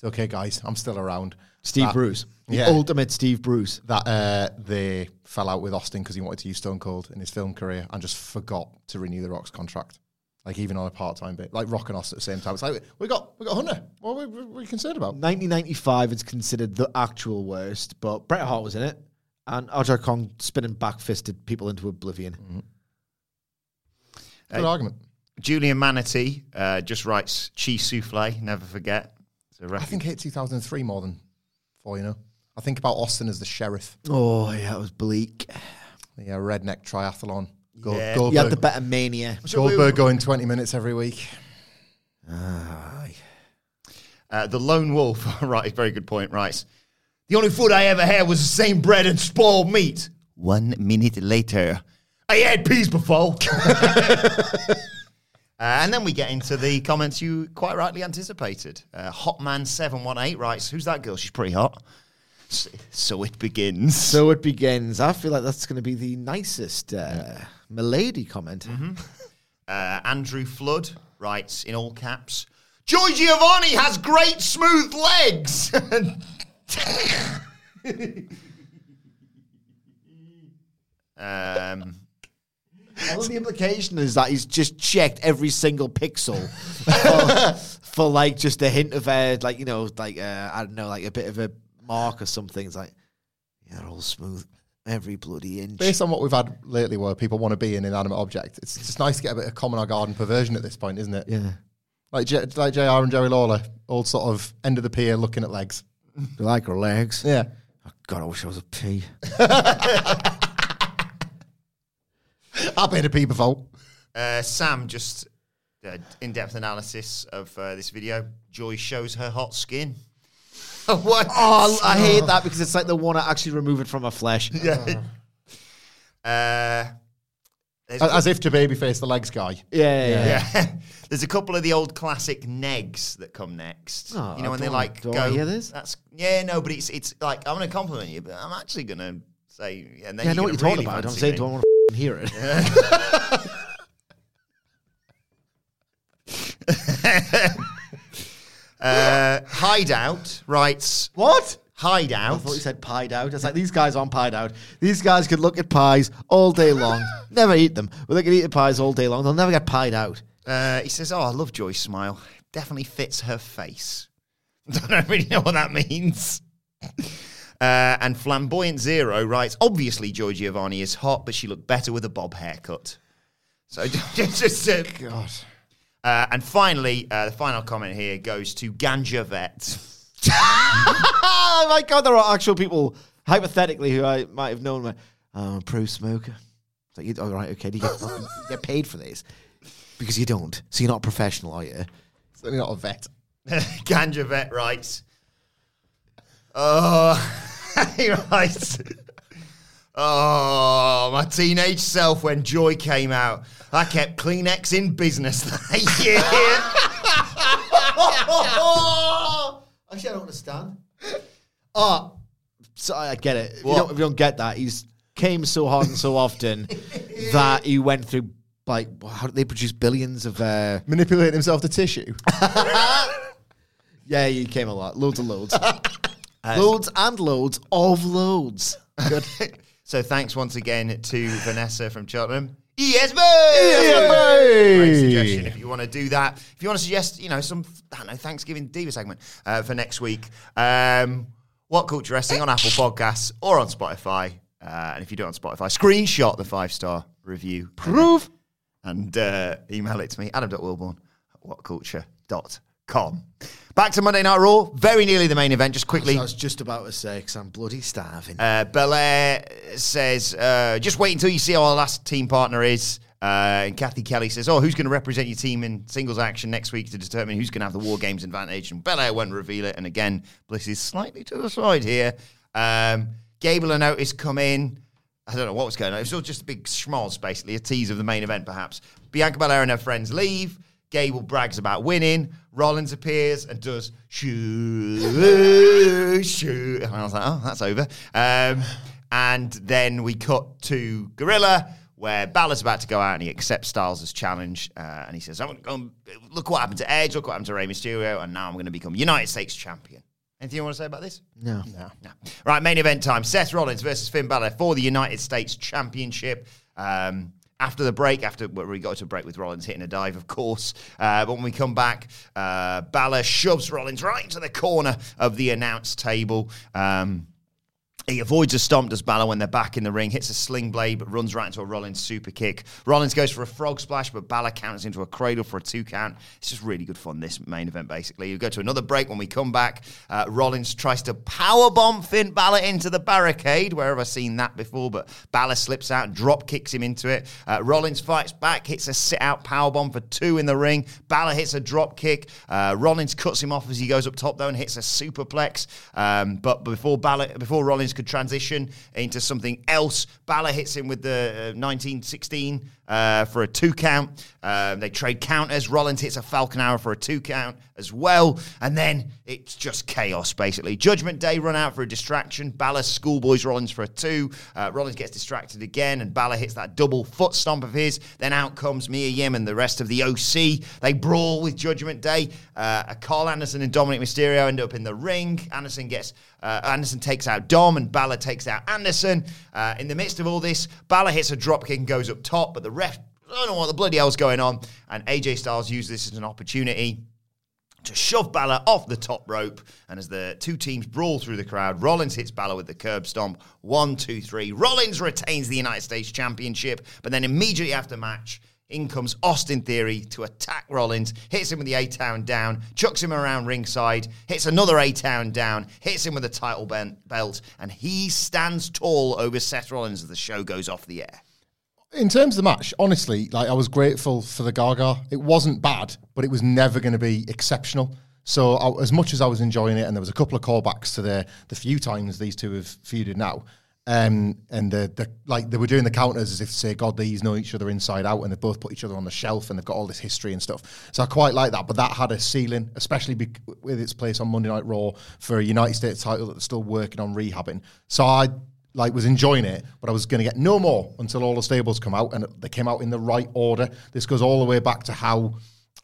It's okay, guys. I'm still around. Steve That- Bruce. The Yeah. ultimate Steve Bruce. That uh, they fell out with Austin because he wanted to use Stone Cold in his film career and just forgot to renew the Rock's contract. Like even on a part time bit, like Rock and Austin at the same time. It's like we got we got Hunter. What are we, what are we concerned about? 1995 is considered the actual worst, but Bret Hart was in it, and Aja Kong spinning back fisted people into oblivion. Good argument. Julian Manatee uh, just writes cheese souffle. Never forget. It's a I reference. think hit 2003 more than four. You know, I think about Austin as the sheriff. Oh yeah, it was bleak. The uh, redneck triathlon. Gold, Yeah. You Goldberg, had the better mania. Goldberg going 20 minutes every week. Aye. Uh, the lone wolf, right, very good point, writes, The only food I ever had was the same bread and spoiled meat. One minute later, I had peas before. uh, and then we get into the comments you quite rightly anticipated. Uh, Hotman718 writes, Who's that girl? She's pretty hot. S- So it begins. So it begins. I feel like that's going to be the nicest uh, milady comment. Uh, Andrew Flood writes in all caps, Joy Giovanni has great smooth legs. um, Love the implication is that he's just checked every single pixel for, for like just a hint of uh, like you know like uh, I don't know like a bit of a mark or something. It's like yeah, they're all smooth every bloody inch. Based on what we've had lately, where people want to be an inanimate object, it's just nice to get a bit of common or garden perversion at this point, isn't it? Yeah, Like J- like Jr. and Jerry Lawler, all sort of end of the pier, looking at legs. they like her legs. Yeah, Oh, God, I wish I was a pea. I've been a pee before. uh, Sam just uh, in-depth analysis of uh, this video. Joy shows her hot skin. what? Oh, I hate that because it's like they want to actually remove it from her flesh. Yeah. Uh, there's, As if to babyface the legs guy. Yeah, yeah. yeah. yeah. there's a couple of the old classic negs that come next. Oh, you know when I they like do I go. hear this? That's yeah, no, but it's it's like I'm to compliment you, but I'm actually to say, and then Yeah, I know what you're you're talking about. I'm saying, do I want to hear it? Uh, Hideout writes what? Hideout. I thought you said pied out. It's like these guys aren't pied out. These guys could look at pies all day long, never eat them, but they could eat the pies all day long. They'll never get pied out. Uh, he says, "Oh, I love Joy's smile. Definitely fits her face." I don't really know what that means. Uh, and flamboyant zero writes, "Obviously, Joy Giovanni is hot, but she looked better with a bob haircut." So just, just uh, God. uh, and finally, uh, the final comment here goes to Ganja Vet. oh my god, there are actual people, hypothetically, who I might have known. Were, oh, I'm a pro smoker. It's like, you, all right, okay, do you get, you get paid for this? Because you don't. So you're not a professional, are you? Certainly not a vet. Ganja Vet writes, "Oh, he writes." Oh, my teenage self when Joy came out. I kept Kleenex in business that year. Actually, I don't understand. Oh, so I get it. If you, What? don't, if you don't get that, he's came so hard and so often that he went through like how did they produce billions of uh Manipulating himself to tissue. yeah he came a lot loads and loads loads and loads of loads Good. so thanks once again to Vanessa from Cheltenham. Yes, Great suggestion. If you want to do that, if you want to suggest, you know, some I don't know Thanksgiving diva segment uh, for next week, um, what culture wrestling on Apple Podcasts or on Spotify, uh, and if you do it on Spotify, screenshot the five star review, proof and uh, email it to me, adam.wilborn at whatculture.com. Back to Monday Night Raw, very nearly the main event. Just quickly, I was just about to say because I'm bloody starving uh, Belair says, uh, just wait until you see how our last team partner is. Uh, and Cathy Kelley says, oh, who's going to represent your team in singles action next week to determine who's going to have the War Games advantage? And Belair won't reveal it. And again, Bliss is slightly to the side here. Um, Gable and Otis come in. I don't know what was going on. It was all just a big schmoz, basically, a tease of the main event, perhaps. Bianca Belair and her friends leave. Gable brags about winning. Rollins appears and does shoo, shoo. And I was like, oh, that's over. Um, and then we cut to Gorilla where Balor's about to go out and he accepts Styles' challenge, uh, and he says, "I'm going to go. And, look what happened to Edge. Look what happened to Rey Mysterio, and now I'm going to become United States champion." Anything you want to say about this? No. No. No. Right, main event time. Seth Rollins versus Finn Balor for the United States Championship. Um, after the break, after we got to a break with Rollins hitting a dive, of course. Uh, but when we come back, uh, Balor shoves Rollins right into the corner of the announce table. Um, he avoids a stomp, does Balor when they're back in the ring, hits a sling blade, but runs right into a Rollins super kick. Rollins goes for a frog splash, but Balor counters into a cradle for a two count. It's just really good fun, this main event, basically. You go to another break when we come back. Uh, Rollins tries to powerbomb Finn Balor into the barricade. Where have I seen that before? But Balor slips out drop kicks him into it. Uh, Rollins fights back, hits a sit out powerbomb for two in the ring. Balor hits a drop kick. Uh, Rollins cuts him off as he goes up top, though, and hits a superplex. Um, but before Balor, before Rollins could transition into something else. Balor hits him with the uh, 1916 uh, for a two count. Um, they trade counters. Rollins hits a Falcon Arrow for a two count as well. And then it's just chaos, basically. Judgment Day run out for a distraction. Balor schoolboys Rollins for a two. Uh, Rollins gets distracted again, and Balor hits that double foot stomp of his. Then out comes Mia Yim and the rest of the OC. They brawl with Judgment Day. Uh, Karl Anderson and Dominik Mysterio end up in the ring. Anderson gets uh, Anderson takes out Dom, and Balor takes out Anderson. Uh, in the midst of all this, Balor hits a dropkick and goes up top, but the ref I don't know what the bloody hell's going on. And AJ Styles used this as an opportunity to shove Balor off the top rope. And as the two teams brawl through the crowd, Rollins hits Balor with the curb stomp. One, two, three. Rollins retains the United States Championship. But then immediately after match, in comes Austin Theory to attack Rollins, hits him with the A Town down, chucks him around ringside, hits another A Town down, hits him with a title belt, and he stands tall over Seth Rollins as the show goes off the air. In terms of the match, honestly, like I was grateful for the Gaga. It wasn't bad, but it was never going to be exceptional. So I, as much as I was enjoying it, and there was a couple of callbacks to the the few times these two have feuded now, um, and the, the like they were doing the counters as if to say, God, these know each other inside out, and they both put each other on the shelf, and they've got all this history and stuff. So I quite like that, but that had a ceiling, especially bec- with its place on Monday Night Raw for a United States title that they're still working on rehabbing. So I like was enjoying it, but I was going to get no more until all the stables come out, and they came out in the right order. This goes all the way back to how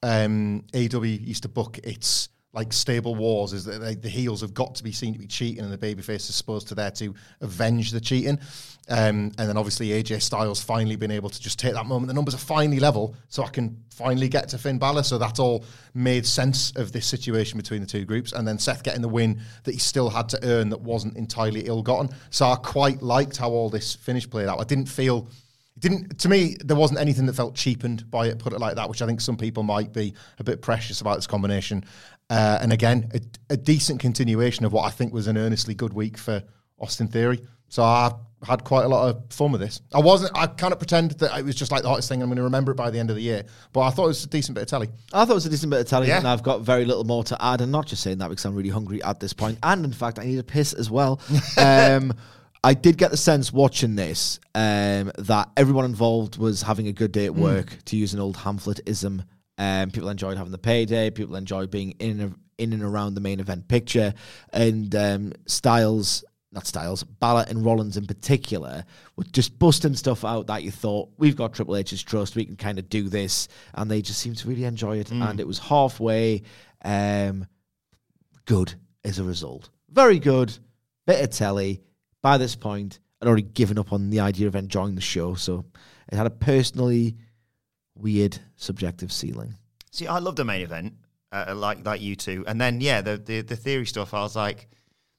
um, AEW used to book its like stable wars is that they, the heels have got to be seen to be cheating and the babyface is supposed to there to avenge the cheating. Um, and then obviously AJ Styles finally been able to just take that moment. The numbers are finally level, so I can finally get to Finn Balor. So that all made sense of this situation between the two groups. And then Seth getting the win that he still had to earn that wasn't entirely ill-gotten. So I quite liked how all this finish played out. I didn't feel didn't to me there wasn't anything that felt cheapened by it put it like that which i think some people might be a bit precious about this combination uh, and again a, a decent continuation of what i think was an earnestly good week for austin theory so i had quite a lot of fun with this i wasn't i cannot pretend that it was just like the hottest thing i'm going to remember it by the end of the year but i thought it was a decent bit of telly I thought it was a decent bit of telly, Yeah. and I've got very little more to add. And not just saying that because I'm really hungry at this point, and in fact, I need a piss as well. um, I did get the sense watching this um, that everyone involved was having a good day at work, to use an old Hamletism. Um, people enjoyed having the payday. People enjoyed being in and, in and around the main event picture, and um, Styles. Not Styles, Balor and Rollins in particular were just busting stuff out that you thought we've got Triple H's trust, we can kind of do this, and they just seemed to really enjoy it. And it was halfway um, good as a result. Very good, bit of telly. By this point, I'd already given up on the idea of enjoying the show, so it had a personally weird subjective ceiling. See, I love the main event, uh, like like you two, and then yeah, the, the the theory stuff. I was like,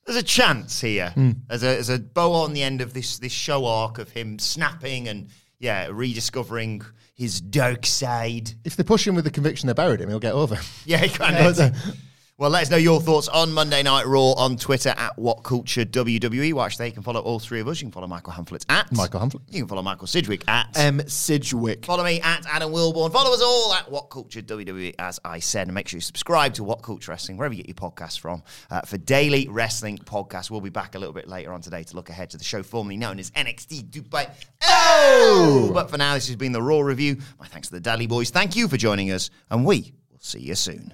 there's a chance here. as a there's a bow on the end of this this show arc of him snapping and yeah, rediscovering his dark side. if they push him with the conviction they buried him he'll get over Yeah, he kind of. Well, let us know your thoughts on Monday Night Raw on Twitter at WhatCulture WWE. Watch there. You can follow all three of us. You can follow Michael Hamflett at Michael Hamflett. You can follow Michael Sidgwick at M. Sidgwick. Follow me at Adam Wilborn. Follow us all at WhatCulture WWE, as I said. And make sure you subscribe to WhatCulture Wrestling, wherever you get your podcasts from, uh, for daily wrestling podcasts. We'll be back a little bit later on today to look ahead to the show formerly known as NXT Dubai. Oh! But for now, this has been the Raw Review. My thanks to the Dally Boys. Thank you for joining us, and we will see you soon.